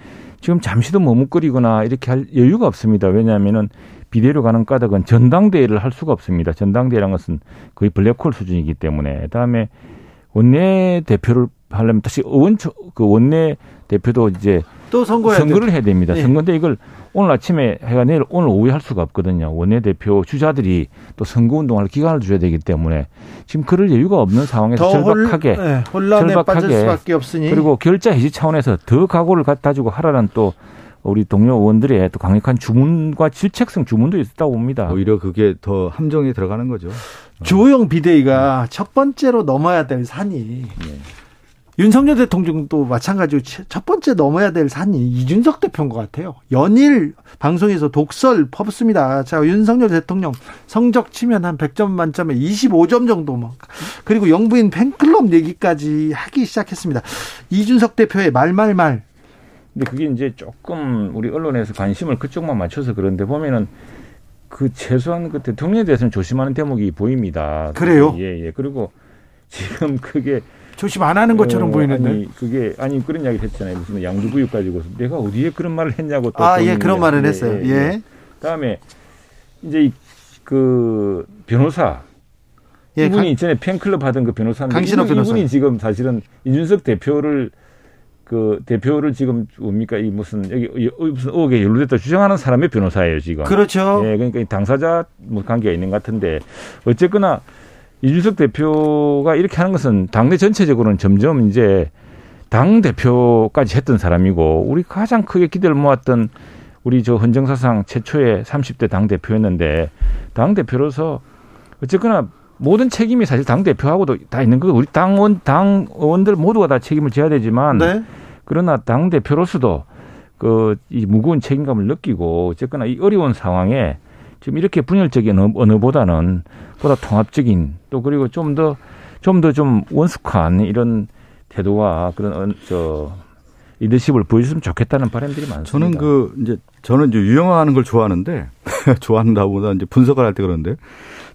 지금 잠시도 머뭇거리거나 이렇게 할 여유가 없습니다. 왜냐하면은 비대로 가는 까닭은 전당대회를 할 수가 없습니다. 전당대회란 것은 거의 블랙홀 수준이기 때문에 그다음에 원내 대표를 하려면 다시 의원 그 원내 대표도 이제 또 선거해야 선거를 해야 됩니다. 네. 선거인데 이걸 오늘 아침에 해가 내일 오늘 오후에 할 수가 없거든요. 원내 대표 주자들이 또 선거 운동할 기간을 줘야 되기 때문에 지금 그럴 여유가 없는 상황에서 절박하게 홀, 네, 혼란에 절박하게 빠질 수밖에 없으니 그리고 결자 해지 차원에서 더 각오를 갖다 주고 하라는 또 우리 동료 의원들의 또 강력한 주문과 질책성 주문도 있었다고 봅니다. 오히려 그게 더 함정에 들어가는 거죠. 주호영 비대위가 네. 첫 번째로 넘어야 될 산이 네. 윤석열 대통령도 마찬가지로 첫 번째 넘어야 될 산이 이준석 대표인 것 같아요. 연일 방송에서 독설 퍼붓습니다. 자, 윤석열 대통령 성적 치면 한 100점 만점에 25점 정도 뭐. 그리고 영부인 팬클럽 얘기까지 하기 시작했습니다. 이준석 대표의 말말말. 근데 그게 이제 조금 우리 언론에서 관심을 그쪽만 맞춰서 그런데 보면은 그 최소한 그 대통령에 대해서는 조심하는 대목이 보입니다. 그래요? 예, 예. 그리고 지금 그게 조심 안 하는 것처럼 어, 보이는데. 아니, 그게 아니 그런 이야기 했잖아요. 무슨 양주구육 가지고 내가 어디에 그런 말을 했냐고 또. 아, 예, 그런 말을 했어요. 예. 예. 다음에 이제 그 변호사 예, 이분이 강, 전에 팬클럽 하던 그 변호사인데 강신호 변호사. 이분이 지금 사실은 이준석 대표를 그 대표를 지금 뭡니까 이 무슨 여기 무슨 의혹에 연루됐다 주장하는 사람의 변호사예요 지금. 그렇죠. 예, 그러니까 당사자 뭐 관계가 있는 것 같은데 어쨌거나 이준석 대표가 이렇게 하는 것은 당내 전체적으로는 점점 이제 당 대표까지 했던 사람이고 우리 가장 크게 기대를 모았던 우리 저 헌정사상 최초의 30대 당 대표였는데 당 대표로서 어쨌거나 모든 책임이 사실 당 대표하고도 다 있는 거 우리 당원 당 의원들 모두가 다 책임을 져야 되지만 네. 그러나 당 대표로서도 그 이 무거운 책임감을 느끼고 어쨌거나 이 어려운 상황에 지금 이렇게 분열적인 언어보다는 보다 통합적인 또 그리고 좀더좀더 좀 원숙한 이런 태도와 그런 저 리더십을 보여줬으면 좋겠다는 바람들이 많습니다. 저는 그 이제 저는 이제 유형화하는 걸 좋아하는데 (laughs) 좋아한다보다 이제 분석을 할 때 그런데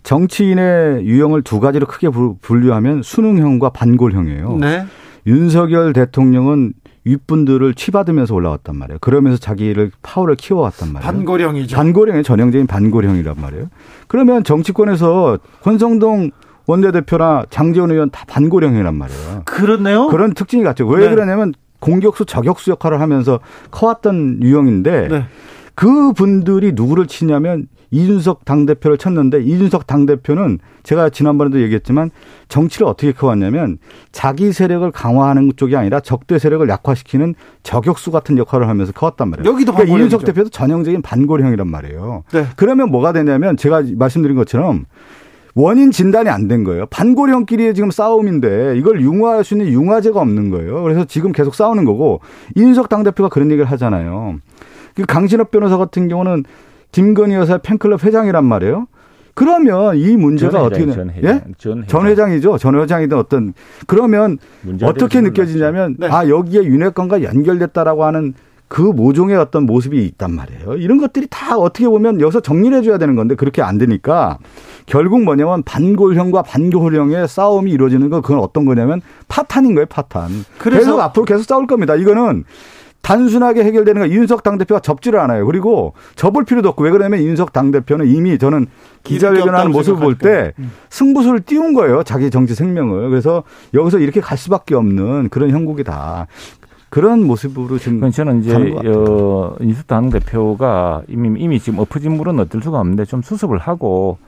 정치인의 유형을 두 가지로 크게 분류하면 수능형과 반골형이에요. 네. 윤석열 대통령은 윗분들을 치받으면서 올라왔단 말이에요. 그러면서 자기를 파워를 키워왔단 말이에요. 반고령이죠. 반고령의 전형적인 반고령이란 말이에요. 그러면 정치권에서 권성동 원내대표나 장재원 의원 다 반고령이란 말이에요. 그렇네요. 그런 특징이 같죠. 왜 네. 그러냐면 공격수 저격수 역할을 하면서 커왔던 유형인데 네. 그 분들이 누구를 치냐면 이준석 당대표를 쳤는데 이준석 당대표는 제가 지난번에도 얘기했지만 정치를 어떻게 커왔냐면 자기 세력을 강화하는 쪽이 아니라 적대 세력을 약화시키는 저격수 같은 역할을 하면서 커왔단 말이에요. 여기도 그러니까 이준석 대표도 전형적인 반고령이란 말이에요. 네. 그러면 뭐가 되냐면 제가 말씀드린 것처럼 원인 진단이 안 된 거예요. 반고령끼리의 지금 싸움인데 이걸 융화할 수 있는 융화제가 없는 거예요. 그래서 지금 계속 싸우는 거고 이준석 당대표가 그런 얘기를 하잖아요. 그 강신업 변호사 같은 경우는 김건희 여사 팬클럽 회장이란 말이에요. 그러면 이 문제가 어떻게 전 회장, 예? 전, 회장. 전 회장이죠. 전 회장이든 어떤 그러면 어떻게 느껴지냐면 네. 아 여기에 윤핵관과 연결됐다라고 하는 그 모종의 어떤 모습이 있단 말이에요. 이런 것들이 다 어떻게 보면 여기서 정리를 해줘야 되는 건데 그렇게 안 되니까 결국 뭐냐면 반골형과 반교홀형의 싸움이 이루어지는 건 그건 어떤 거냐면 파탄인 거예요, 파탄. 그래서 계속 앞으로 계속 싸울 겁니다. 이거는 단순하게 해결되는 거 이윤석 당대표가 접지를 않아요. 그리고 접을 필요도 없고 왜 그러냐면 이윤석 당대표는 이미 저는 기자회견하는 모습을 볼 때 승부수를 띄운 거예요. 자기 정치 생명을. 그래서 여기서 이렇게 갈 수밖에 없는 그런 형국이다. 그런 모습으로 지금 저는 이제 어, 이수 당대표가 이미 이미 지금 엎어진 물은 어쩔 수가 없는데 좀 수습을 하고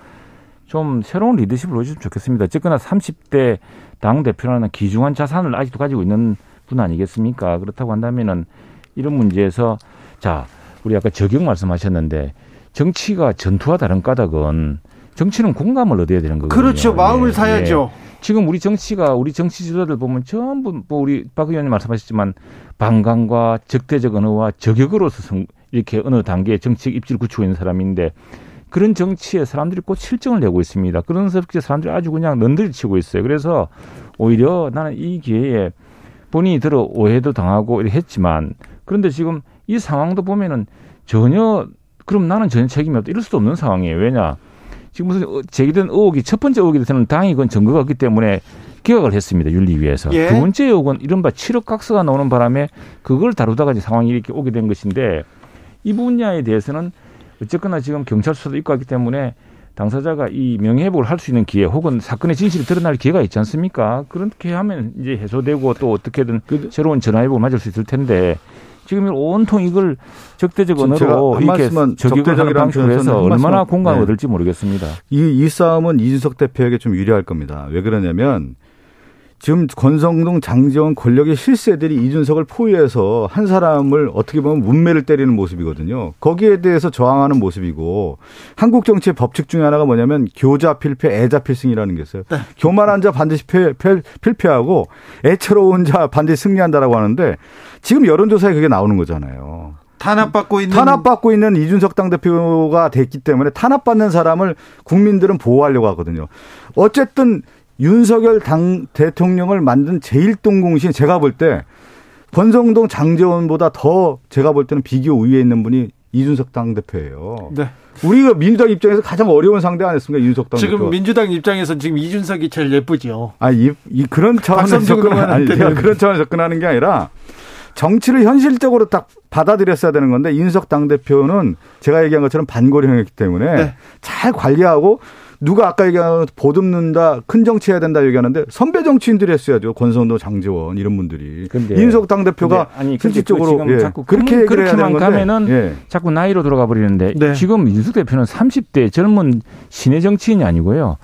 좀 새로운 리더십을 보여주면 좋겠습니다. 어쨌거나 30대 당 대표라는 귀중한 자산을 아직도 가지고 있는 분 아니겠습니까? 그렇다고 한다면은 이런 문제에서 자 우리 아까 적용 말씀하셨는데 정치가 전투와 다른 까닭은 정치는 공감을 얻어야 되는 거거든요. 그렇죠. 마음을 네. 사야죠. 네. 지금 우리 정치가 우리 정치 지도자들 보면 전부 뭐 우리 박 의원님 말씀하셨지만 반감과 적대적 언어와 저격으로서 이렇게 어느 단계에 정치적 입지를 굳히고 있는 사람인데 그런 정치에 사람들이 꼭 실정을 내고 있습니다. 그런 사람들이 아주 그냥 넌들이 치고 있어요. 그래서 오히려 나는 이 기회에 본인이 들어 오해도 당하고 이렇게 했지만 그런데 지금 이 상황도 보면은 전혀 그럼 나는 전혀 책임이 없다 이럴 수도 없는 상황이에요. 왜냐? 지금 무슨 어, 제기된 의혹이 첫 번째 의혹이 돼서는 당이 그건 증거가 없기 때문에 기각을 했습니다. 윤리위에서. 예. 두 번째 의혹은 이른바 7억 각서가 나오는 바람에 그걸 다루다가 이제 상황이 이렇게 오게 된 것인데 이 분야에 대해서는 어쨌거나 지금 경찰 수사도 있고 하기 때문에 당사자가 이 명예회복을 할 수 있는 기회 혹은 사건의 진실이 드러날 기회가 있지 않습니까? 그렇게 하면 이제 해소되고 또 어떻게든 그, 새로운 전화회복을 맞을 수 있을 텐데 지금 온통 이걸 적대적 언어로 이렇게 적격하는 방식으로 해서 얼마나 공감을 네. 얻을지 모르겠습니다. 이, 이 싸움은 이준석 대표에게 좀 유리할 겁니다. 왜 그러냐면 지금 권성동, 장재원 권력의 실세들이 이준석을 포위해서 한 사람을 어떻게 보면 문매를 때리는 모습이거든요. 거기에 대해서 저항하는 모습이고 한국 정치의 법칙 중에 하나가 뭐냐면 교자 필패, 애자 필승이라는 게 있어요. 네. 교만한 자 반드시 패, 패, 필패하고 애처로운 자 반드시 승리한다라고 하는데 지금 여론조사에 그게 나오는 거잖아요. 탄압받고 있는 탄압받고 있는 이준석 당대표가 됐기 때문에 탄압받는 사람을 국민들은 보호하려고 하거든요. 어쨌든 윤석열 당 대통령을 만든 제1동공신 제가 볼 때 권성동 장재원보다 더 제가 볼 때는 비교 우위에 있는 분이 이준석 당대표예요. 네. 우리가 민주당 입장에서 가장 어려운 상대 아니었습니까? 이준석 당대표. 지금 민주당 입장에서는 지금 이준석이 제일 예쁘죠. 아, 이, 이 그런 차원에서 접근하는 아니, 제가 그런 차원에서 접근하는 게 아니라 정치를 현실적으로 딱 받아들였어야 되는 건데 이준석 당 대표는 제가 얘기한 것처럼 반고령이기 때문에 네. 잘 관리하고 누가 아까 얘기한 보듬는다, 큰 정치 해야 된다 얘기하는데 선배 정치인들이 했어야죠. 권선도, 장재원 이런 분들이. 근데 인석 당 대표가 아니 실질적으로 지금 예, 자꾸 그렇게 그렇게만 가면은 예. 자꾸 나이로 돌아가 버리는데 네. 지금 민석 대표는 30대 젊은 신의 정치인이 아니고요.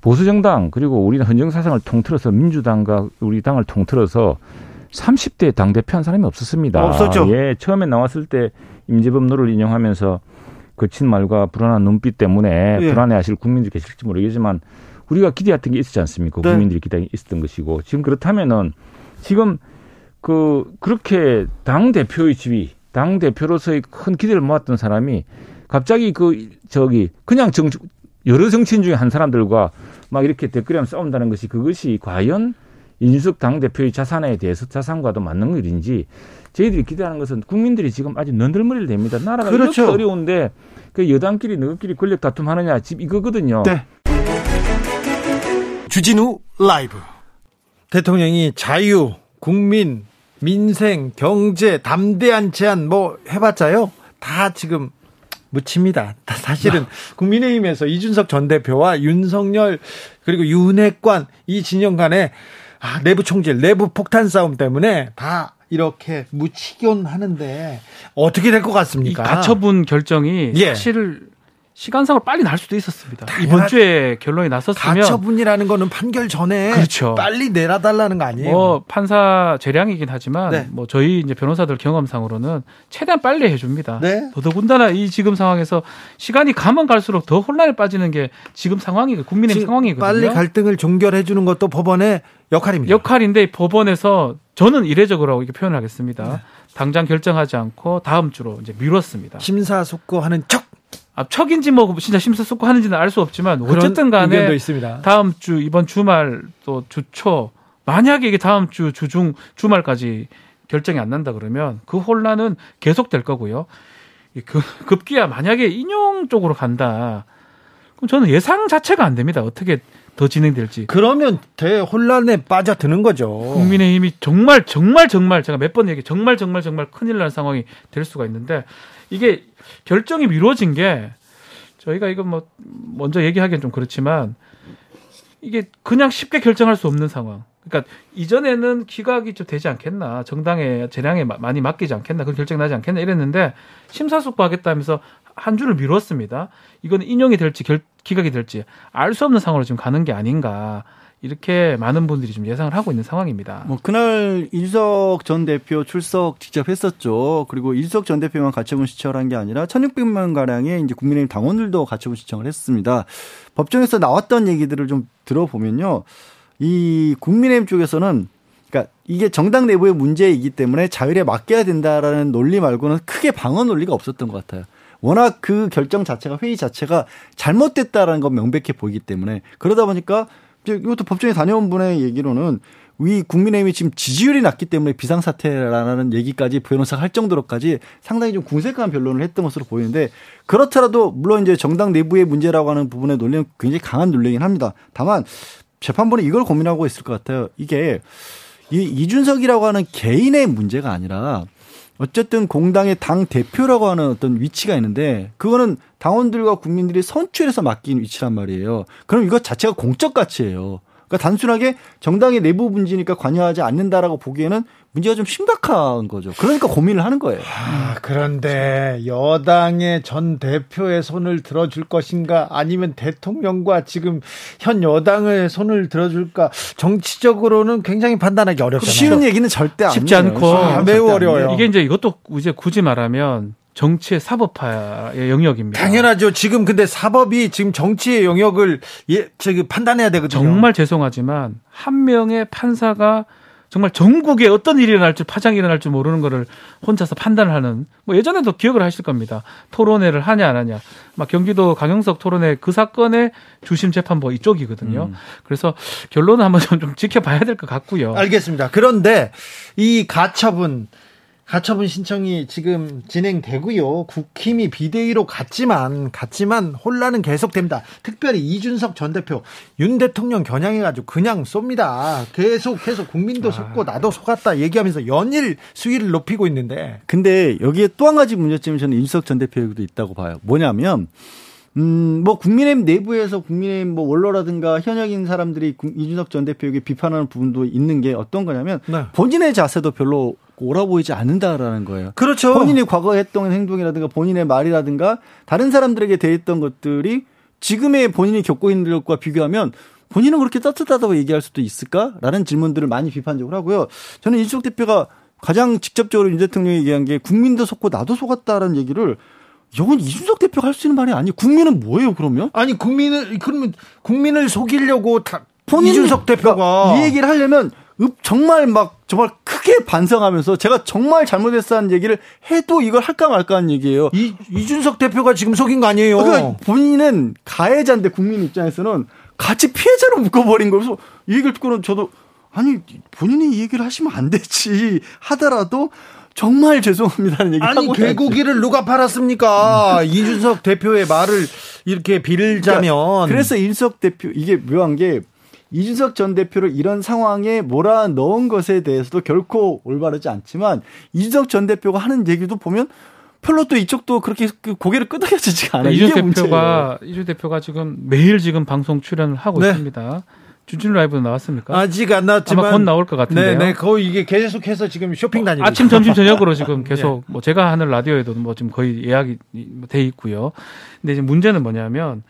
보수 정당 그리고 우리 헌정 사상을 통틀어서 민주당과 우리 당을 통틀어서 30대 당 대표 한 사람이 없었습니다. 없었죠. 예, 처음에 나왔을 때 임재범 노래를 인용하면서 거친 말과 불안한 눈빛 때문에 예. 불안해하실 국민들 계실지 모르겠지만 우리가 기대했던 게 있었지 않습니까? 네. 국민들이 기대 있었던 것이고 지금 그렇다면은 지금 그 그렇게 당 대표의 지위, 당 대표로서의 큰 기대를 모았던 사람이 갑자기 그 저기 그냥 정 여러 정치인 중에 한 사람들과 막 이렇게 댓글이랑 싸운다는 것이 그것이 과연 이준석 당 대표의 자산에 대해서 자산과도 맞는 일인지 저희들이 기대하는 것은 국민들이 지금 아주 넌들머리를 댑니다. 나라가 그렇죠. 이렇게 어려운데 그 여당끼리 너희끼리 권력 다툼하느냐 지금 이거거든요. 네. 주진우 라이브 대통령이 자유, 국민, 민생, 경제, 담대한 제안 뭐 해봤자요. 다 지금 묻힙니다. 사실은 아. 국민의힘에서 이준석 전 대표와 윤석열 그리고 윤핵관 이 진영 간에 아, 내부 총질, 내부 폭탄 싸움 때문에 다 이렇게 무치견 하는데 어떻게 될 것 같습니까? 이 가처분 결정이 예. 사실 시간상으로 빨리 날 수도 있었습니다. 이번 주에 결론이 났었으면 가처분이라는 거는 판결 전에 그렇죠. 빨리 내려달라는 거 아니에요? 뭐 판사 재량이긴 하지만 네. 뭐 저희 이제 변호사들 경험상으로는 최대한 빨리 해줍니다. 네. 더더군다나 이 지금 상황에서 시간이 가면 갈수록 더 혼란에 빠지는 게 지금 상황이 국민의 상황이거든요. 빨리 갈등을 종결해 주는 것도 법원의 역할입니다. 역할인데 법원에서 저는 이례적으로 이렇게 표현을 하겠습니다. 네. 당장 결정하지 않고 다음 주로 이제 미뤘습니다. 심사숙고하는 척. 아, 척인지 뭐 진짜 심사숙고 하는지는 알 수 없지만 어쨌든 간에 다음 주 이번 주말 또 주초 만약에 이게 다음 주 주중 주말까지 결정이 안 난다 그러면 그 혼란은 계속 될 거고요. 그 급기야 만약에 인용 쪽으로 간다. 그럼 저는 예상 자체가 안 됩니다. 어떻게 더 진행될지. 그러면 대혼란에 빠져드는 거죠. 국민의힘이 정말 정말 정말 제가 몇 번 얘기 정말 정말 정말 큰일 날 상황이 될 수가 있는데 이게 결정이 미뤄진 게 저희가 이거 뭐 먼저 얘기하기엔 좀 그렇지만 이게 그냥 쉽게 결정할 수 없는 상황. 그러니까 이전에는 기각이 좀 되지 않겠나 정당의 재량에 많이 맡기지 않겠나 그 결정 나지 않겠나 이랬는데 심사숙고하겠다면서 한 주를 미뤘습니다. 이건 인용이 될지 결, 기각이 될지 알 수 없는 상황으로 지금 가는 게 아닌가. 이렇게 많은 분들이 좀 예상을 하고 있는 상황입니다. 뭐 그날 일석 전 대표 출석 직접 했었죠. 그리고 일석 전 대표만 가처분 신청을 한 게 아니라 1,600만 가량의 이제 국민의힘 당원들도 가처분 신청을 했습니다. 법정에서 나왔던 얘기들을 좀 들어보면요. 이 국민의힘 쪽에서는 그러니까 이게 정당 내부의 문제이기 때문에 자율에 맡겨야 된다라는 논리 말고는 크게 방어 논리가 없었던 것 같아요. 워낙 그 결정 자체가 회의 자체가 잘못됐다라는 건 명백해 보이기 때문에 그러다 보니까 이것도 법정에 다녀온 분의 얘기로는 위 국민의힘이 지금 지지율이 낮기 때문에 비상사태라는 얘기까지 변호사가 할 정도로까지 상당히 좀 궁색한 변론을 했던 것으로 보이는데 그렇더라도 물론 이제 정당 내부의 문제라고 하는 부분의 논리는 굉장히 강한 논리긴 합니다. 다만 재판부는 이걸 고민하고 있을 것 같아요. 이게 이 이준석이라고 하는 개인의 문제가 아니라 어쨌든 공당의 당 대표라고 하는 어떤 위치가 있는데 그거는 당원들과 국민들이 선출해서 맡긴 위치란 말이에요. 그럼 이것 자체가 공적 가치예요. 그러니까 단순하게 정당의 내부 문제니까 관여하지 않는다라고 보기에는 문제가 좀 심각한 거죠. 그러니까 고민을 하는 거예요. 아, 그런데 여당의 전 대표의 손을 들어줄 것인가 아니면 대통령과 지금 현 여당의 손을 들어줄까 정치적으로는 굉장히 판단하기 어렵잖아요. 쉬운 얘기는 절대 쉽지 않고 아, 매우 어려워요. 이게 이제 이것도 이제 굳이 말하면 정치의 사법화의 영역입니다. 당연하죠. 지금 근데 사법이 지금 정치의 영역을 예, 저기 판단해야 되거든요. 정말 죄송하지만 한 명의 판사가 정말 전국에 어떤 일이 일어날 줄 파장이 일어날 줄 모르는 거를 혼자서 판단을 하는 뭐 예전에도 기억을 하실 겁니다. 토론회를 하냐 안 하냐. 막 경기도 강영석 토론회 그 사건의 주심 재판부 이쪽이거든요. 음. 그래서 결론은 한번 좀, 좀 지켜봐야 될 것 같고요. 알겠습니다. 그런데 이 가처분 가처분 신청이 지금 진행되고요. 국힘이 비대위로 갔지만 갔지만 혼란은 계속됩니다. 특별히 이준석 전 대표 윤 대통령 겨냥해가지고 그냥 쏩니다. 계속 계속 국민도 아. 속고 나도 속았다 얘기하면서 연일 수위를 높이고 있는데. 근데 여기에 또 한 가지 문제점이 저는 이준석 전 대표에도 있다고 봐요. 뭐냐면 음, 뭐, 국민의힘 내부에서 국민의힘 뭐 원로라든가 현역인 사람들이 이준석 전 대표에게 비판하는 부분도 있는 게 어떤 거냐면 네. 본인의 자세도 별로 옳아 보이지 않는다라는 거예요. 그렇죠. 본인이 과거에 했던 행동이라든가 본인의 말이라든가 다른 사람들에게 대했던 것들이 지금의 본인이 겪고 있는 것과 비교하면 본인은 그렇게 따뜻하다고 얘기할 수도 있을까라는 질문들을 많이 비판적으로 하고요. 저는 이준석 대표가 가장 직접적으로 윤 대통령이 얘기한 게 국민도 속고 나도 속았다라는 얘기를 이건 이준석 대표가 할 수 있는 말이 아니에요. 국민은 뭐예요, 그러면? 아니, 국민을, 그러면 국민을 속이려고 다, 본인, 이준석 대표가. 이 얘기를 하려면 정말 막 정말 크게 반성하면서 제가 정말 잘못했다는 얘기를 해도 이걸 할까 말까 하는 얘기예요. 이, 이준석 대표가 지금 속인 거 아니에요? 그러니까 본인은 가해자인데 국민 입장에서는 같이 피해자로 묶어버린 거여서 이 얘기를 듣고는 저도 아니 본인이 이 얘기를 하시면 안 되지 하더라도 정말 죄송합니다는 얘기 아니 개고기를 누가 팔았습니까? (laughs) 이준석 대표의 말을 이렇게 빌자면 그러니까 그래서 이준석 대표 이게 묘한 게 이준석 전 대표를 이런 상황에 몰아넣은 것에 대해서도 결코 올바르지 않지만 이준석 전 대표가 하는 얘기도 보면 별로 또 이쪽도 그렇게 그 고개를 끄덕여지지가 않아요. 이준 대표가 이준 대표가 지금 매일 지금 방송 출연을 하고 네. 있습니다. 주진 라이브 나왔습니까? 아직 안 나왔지만 아마 곧 나올 것 같은데요. 네, 네, 거의 이게 계속해서 지금 쇼핑 다니고 아침, 점심, 저녁으로 지금 (laughs) 계속 네. 뭐 제가 하는 라디오에도 뭐 지금 거의 예약이 돼 있고요. 근데 이제 문제는 뭐냐면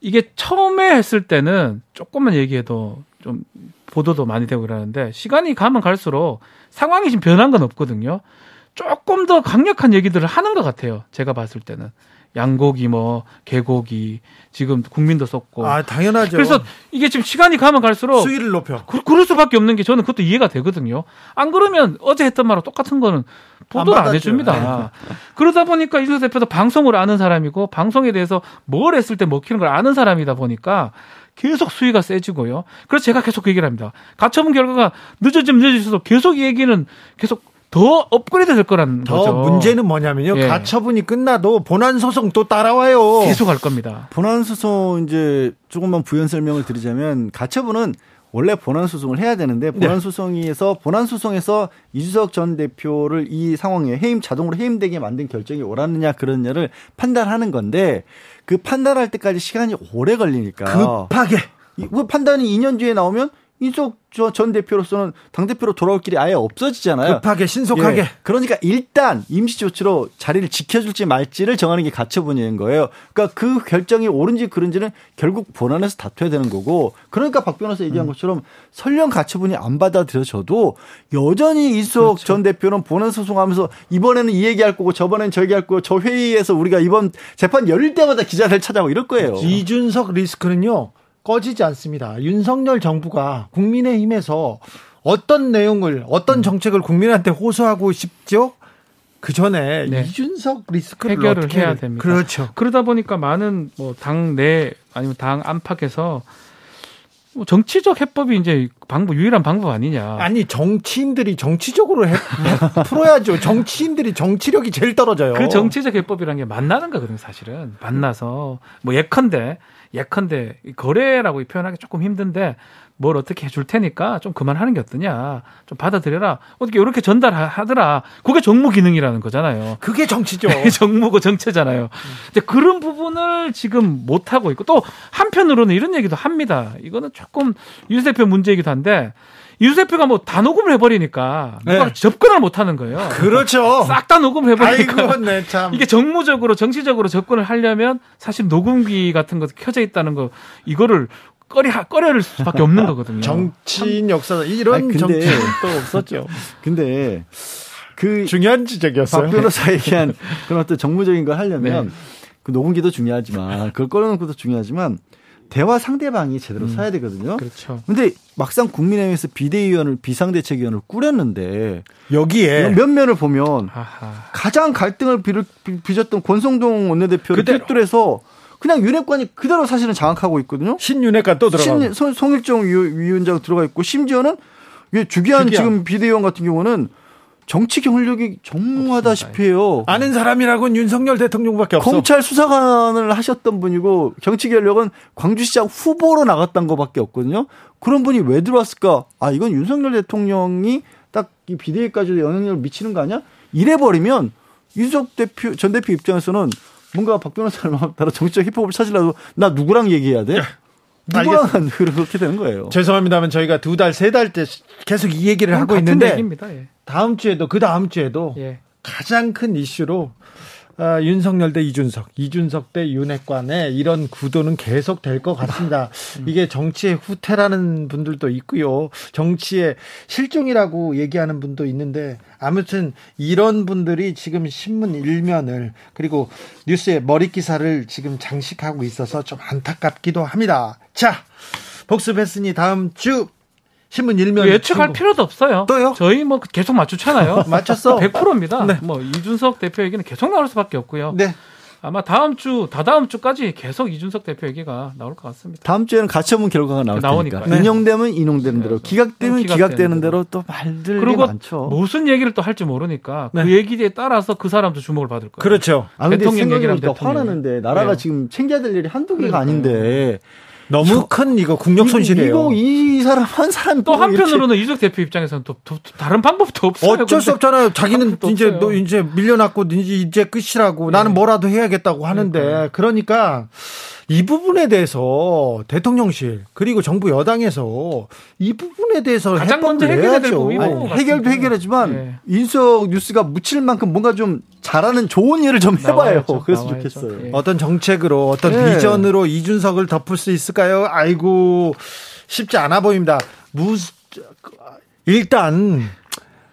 이게 처음에 했을 때는 조금만 얘기해도 좀 보도도 많이 되고 그러는데 시간이 가면 갈수록 상황이 지금 변한 건 없거든요. 조금 더 강력한 얘기들을 하는 것 같아요. 제가 봤을 때는. 양고기 뭐 개고기 지금 국민도 썼고 아 당연하죠. 그래서 이게 지금 시간이 가면 갈수록 수위를 높여. 그, 그럴 수밖에 없는 게 저는 그것도 이해가 되거든요. 안 그러면 어제 했던 말하고 똑같은 거는 보도를 안, 안 해줍니다. 네. (laughs) 그러다 보니까 이준석 대표도 방송을 아는 사람이고 방송에 대해서 뭘 했을 때 먹히는 걸 아는 사람이다 보니까 계속 수위가 세지고요. 그래서 제가 계속 그 얘기를 합니다. 가처분 결과가 늦어지면 늦어질수록 계속 얘기는 계속 더 업그레이드 될 거라는 더 거죠. 문제는 뭐냐면요. 예. 가처분이 끝나도 본안 소송 또 따라와요. 계속 할 겁니다. 본안 소송 이제 조금만 부연 설명을 드리자면 가처분은 원래 본안 소송을 해야 되는데 본안 네. 소송에서 본안 소송에서 이주석 전 대표를 이 상황에 해임 자동으로 해임되게 만든 결정이 옳았느냐 그러느냐를 판단하는 건데 그 판단할 때까지 시간이 오래 걸리니까 급하게 그 판단이 2년 뒤에 나오면 이쪽 전 대표로서는 당 대표로 돌아올 길이 아예 없어지잖아요. 급하게 신속하게. 예. 그러니까 일단 임시 조치로 자리를 지켜줄지 말지를 정하는 게 가처분인 거예요. 그러니까 그 결정이 옳은지 그른지는 결국 본안에서 다퉈야 되는 거고. 그러니까 박 변호사 얘기한 음. 것처럼 설령 가처분이 안 받아들여져도 여전히 이수석 그렇죠. 전 대표는 본안 소송하면서 이번에는 이 얘기할 거고 저번에는 저 얘기할 거고 저 회의에서 우리가 이번 재판 열릴 때마다 기자들 찾아오고 이럴 거예요. 이준석 리스크는요. 꺼지지 않습니다. 윤석열 정부가 국민의힘에서 어떤 내용을 어떤 음. 정책을 국민한테 호소하고 싶죠? 그 전에 네. 이준석 리스크를 해결을 해야 됩니다. 그렇죠. 그러다 보니까 많은 뭐 당내 아니면 당 안팎에서 뭐 정치적 해법이 이제 방법 유일한 방법 아니냐. 아니 정치인들이 정치적으로 해, 풀어야죠. 정치인들이 정치력이 제일 떨어져요. 그 정치적 해법이란 게 만나는 거거든요, 사실은. 만나서 뭐 예컨대 예컨대 거래라고 표현하기 조금 힘든데 뭘 어떻게 해줄 테니까 좀 그만하는 게 어떠냐. 좀 받아들여라. 어떻게 이렇게 전달하더라. 그게 정무 기능이라는 거잖아요. 그게 정치죠. (laughs) 정무고 정체잖아요. 근데 그런 부분을 지금 못 하고 있고 또 한편으로는 이런 얘기도 합니다. 이거는 조금 유 대표 문제이기도 한데 유 대표가 뭐 다 녹음을 해버리니까 누가 네. 접근을 못 하는 거예요. 그렇죠. 싹 다 녹음을 해버리니까. 아이고, 네, 참. 이게 정무적으로, 정치적으로 접근을 하려면 사실 녹음기 같은 거 켜져 있다는 거, 이거를 꺼려, 꺼려를 수밖에 없는 거거든요. 정치인 역사, 이런 정치인 또 (laughs) 없었죠. 근데 그. 중요한 지적이었어요. 박 변호사 얘기한 (laughs) 그런 어떤 정무적인 걸 하려면 네. 그 녹음기도 중요하지만 그걸 꺼내놓는 것도 중요하지만 대화 상대방이 제대로 음. 서야 되거든요. 그렇죠. 근데 막상 국민의힘에서 비대위원을 비상대책위원을 꾸렸는데 여기에 몇 면을 보면 아하. 가장 갈등을 빚었던 권성동 원내대표를 필두해서 그냥 윤핵관이 그대로 사실은 장악하고 있거든요. 신윤핵관 또 들어가. 신 송일정 위원장 들어가 있고 심지어는 주기한, 주기한 지금 비대위원 같은 경우는 정치 경력이 전무하다시피 해요. 아는 사람이라고는 윤석열 대통령밖에 없어. 검찰 수사관을 하셨던 분이고 정치 경력은 광주시장 후보로 나갔던 것밖에 없거든요. 그런 분이 왜 들어왔을까? 아 이건 윤석열 대통령이 딱 이 비대위까지도 영향력을 미치는 거 아니야? 이래 버리면 윤석 대표 전 대표 입장에서는 뭔가 박 변호사를 (laughs) 따라 정치적 히법을 찾으려고 나 누구랑 얘기해야 돼? 누구랑 그렇게 되는 거예요. 죄송합니다만 저희가 두 달, 세 달째 계속 이 얘기를 하고 있는데 예. 다음 주에도 그 다음 주에도 예. 가장 큰 이슈로 어, 윤석열 대 이준석, 이준석 대 윤핵관의 이런 구도는 계속 될 것 같습니다. 음. 이게 정치의 후퇴라는 분들도 있고요. 정치의 실종이라고 얘기하는 분도 있는데 아무튼 이런 분들이 지금 신문 일면을 그리고 뉴스의 머리 기사를 지금 장식하고 있어서 좀 안타깝기도 합니다. 자, 복습했으니 다음 주 신문 일면 예측할 친구. 필요도 없어요. 또요? 저희 뭐 계속 맞추잖아요. (laughs) 맞췄어. 100%입니다. 네. 뭐 이준석 대표 얘기는 계속 나올 수밖에 없고요. 네. 아마 다음 주, 다다음 주까지 계속 이준석 대표 얘기가 나올 것 같습니다. 다음 주에는 가처분 결과가 나올 테니까. 네. 인용되면 인용되는 대로, 기각되면 네, 기각되는 대로 또 말들이 그리고 많죠. 무슨 얘기를 또 할지 모르니까 그 네. 그 얘기에 따라서 그 사람도 주목을 받을 거예요. 그렇죠. 아, 대통령 얘기를 화나는데 나라가 네. 지금 챙겨야 될 일이 한두 개가 그러니까요. 아닌데 너무 저, 큰 이거 국력 손실이에요. 이거 이 사람 한 사람 또 한편으로는 이적 대표 입장에서는 또, 또, 또, 다른 방법도 없어요. 어쩔 수 없잖아요. 자기는 이제 없어요. 너 이제 밀려났고 이제 이제 끝이라고 네. 나는 뭐라도 해야겠다고 하는데 그러니까. 그러니까 이 부분에 대해서 대통령실 그리고 정부 여당에서 이 부분에 대해서 가장 먼저 해결해야 될부 해결도 해결하지만 네. 인석 뉴스가 묻힐 만큼 뭔가 좀 잘하는 좋은 일을 좀 해봐요. 나와야죠. 그래서 나와야죠. 좋겠어요. 네. 어떤 정책으로 어떤 네. 비전으로 이준석을 덮을 수 있을까요? 아이고 쉽지 않아 보입니다. 무 일단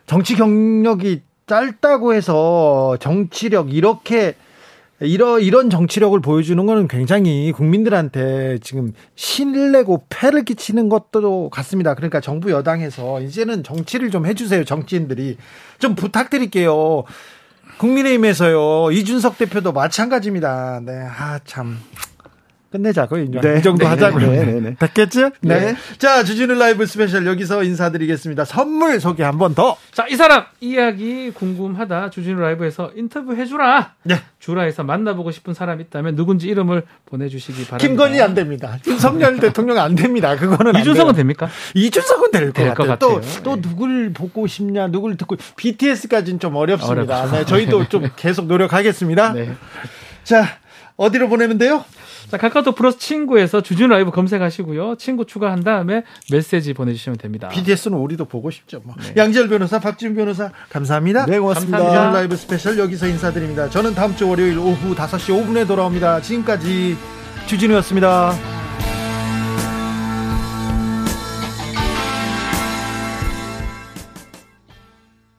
정치 경력이 짧다고 해서 정치력 이렇게 이런 이런 정치력을 보여주는 거는 굉장히 국민들한테 지금 신뢰고 패를 끼치는 것도 같습니다. 그러니까 정부 여당에서 이제는 정치를 좀 해주세요. 정치인들이 좀 부탁드릴게요. 국민의힘에서요 이준석 대표도 마찬가지입니다. 네, 아 참. 끝내자고 이제 네. 이 정도 네. 하자고요. 네. 네. 네. 됐겠죠? 네. 네. 자 주진우 라이브 스페셜 여기서 인사드리겠습니다. 선물 소개 한 번 더. 자 이 사람 이야기 궁금하다 주진우 라이브에서 인터뷰 해주라. 네. 주라에서 만나보고 싶은 사람 있다면 누군지 이름을 보내주시기 바랍니다. 김건희 안 됩니다. 윤석열 (laughs) 대통령 안 됩니다. 그거는 이준석은 됩니까? 이준석은 될것 같아요. 또, 또 네. 누굴 보고 싶냐, 누굴 듣고 BTS까지는 좀 어렵습니다. 어렵죠. 네, 저희도 좀 (laughs) 계속 노력하겠습니다. 네. 자 어디로 보내면 돼요? 자, 카카오톡 플러스 친구에서 주진우 라이브 검색하시고요. 친구 추가한 다음에 메시지 보내주시면 됩니다. BTS는 우리도 보고 싶죠. 뭐. 네. 양지열 변호사, 박지훈 변호사, 감사합니다. 네, 고맙습니다. 주진우 라이브 스페셜 여기서 인사드립니다. 저는 다음 주 월요일 오후 5시 5분에 돌아옵니다. 지금까지 주진우였습니다.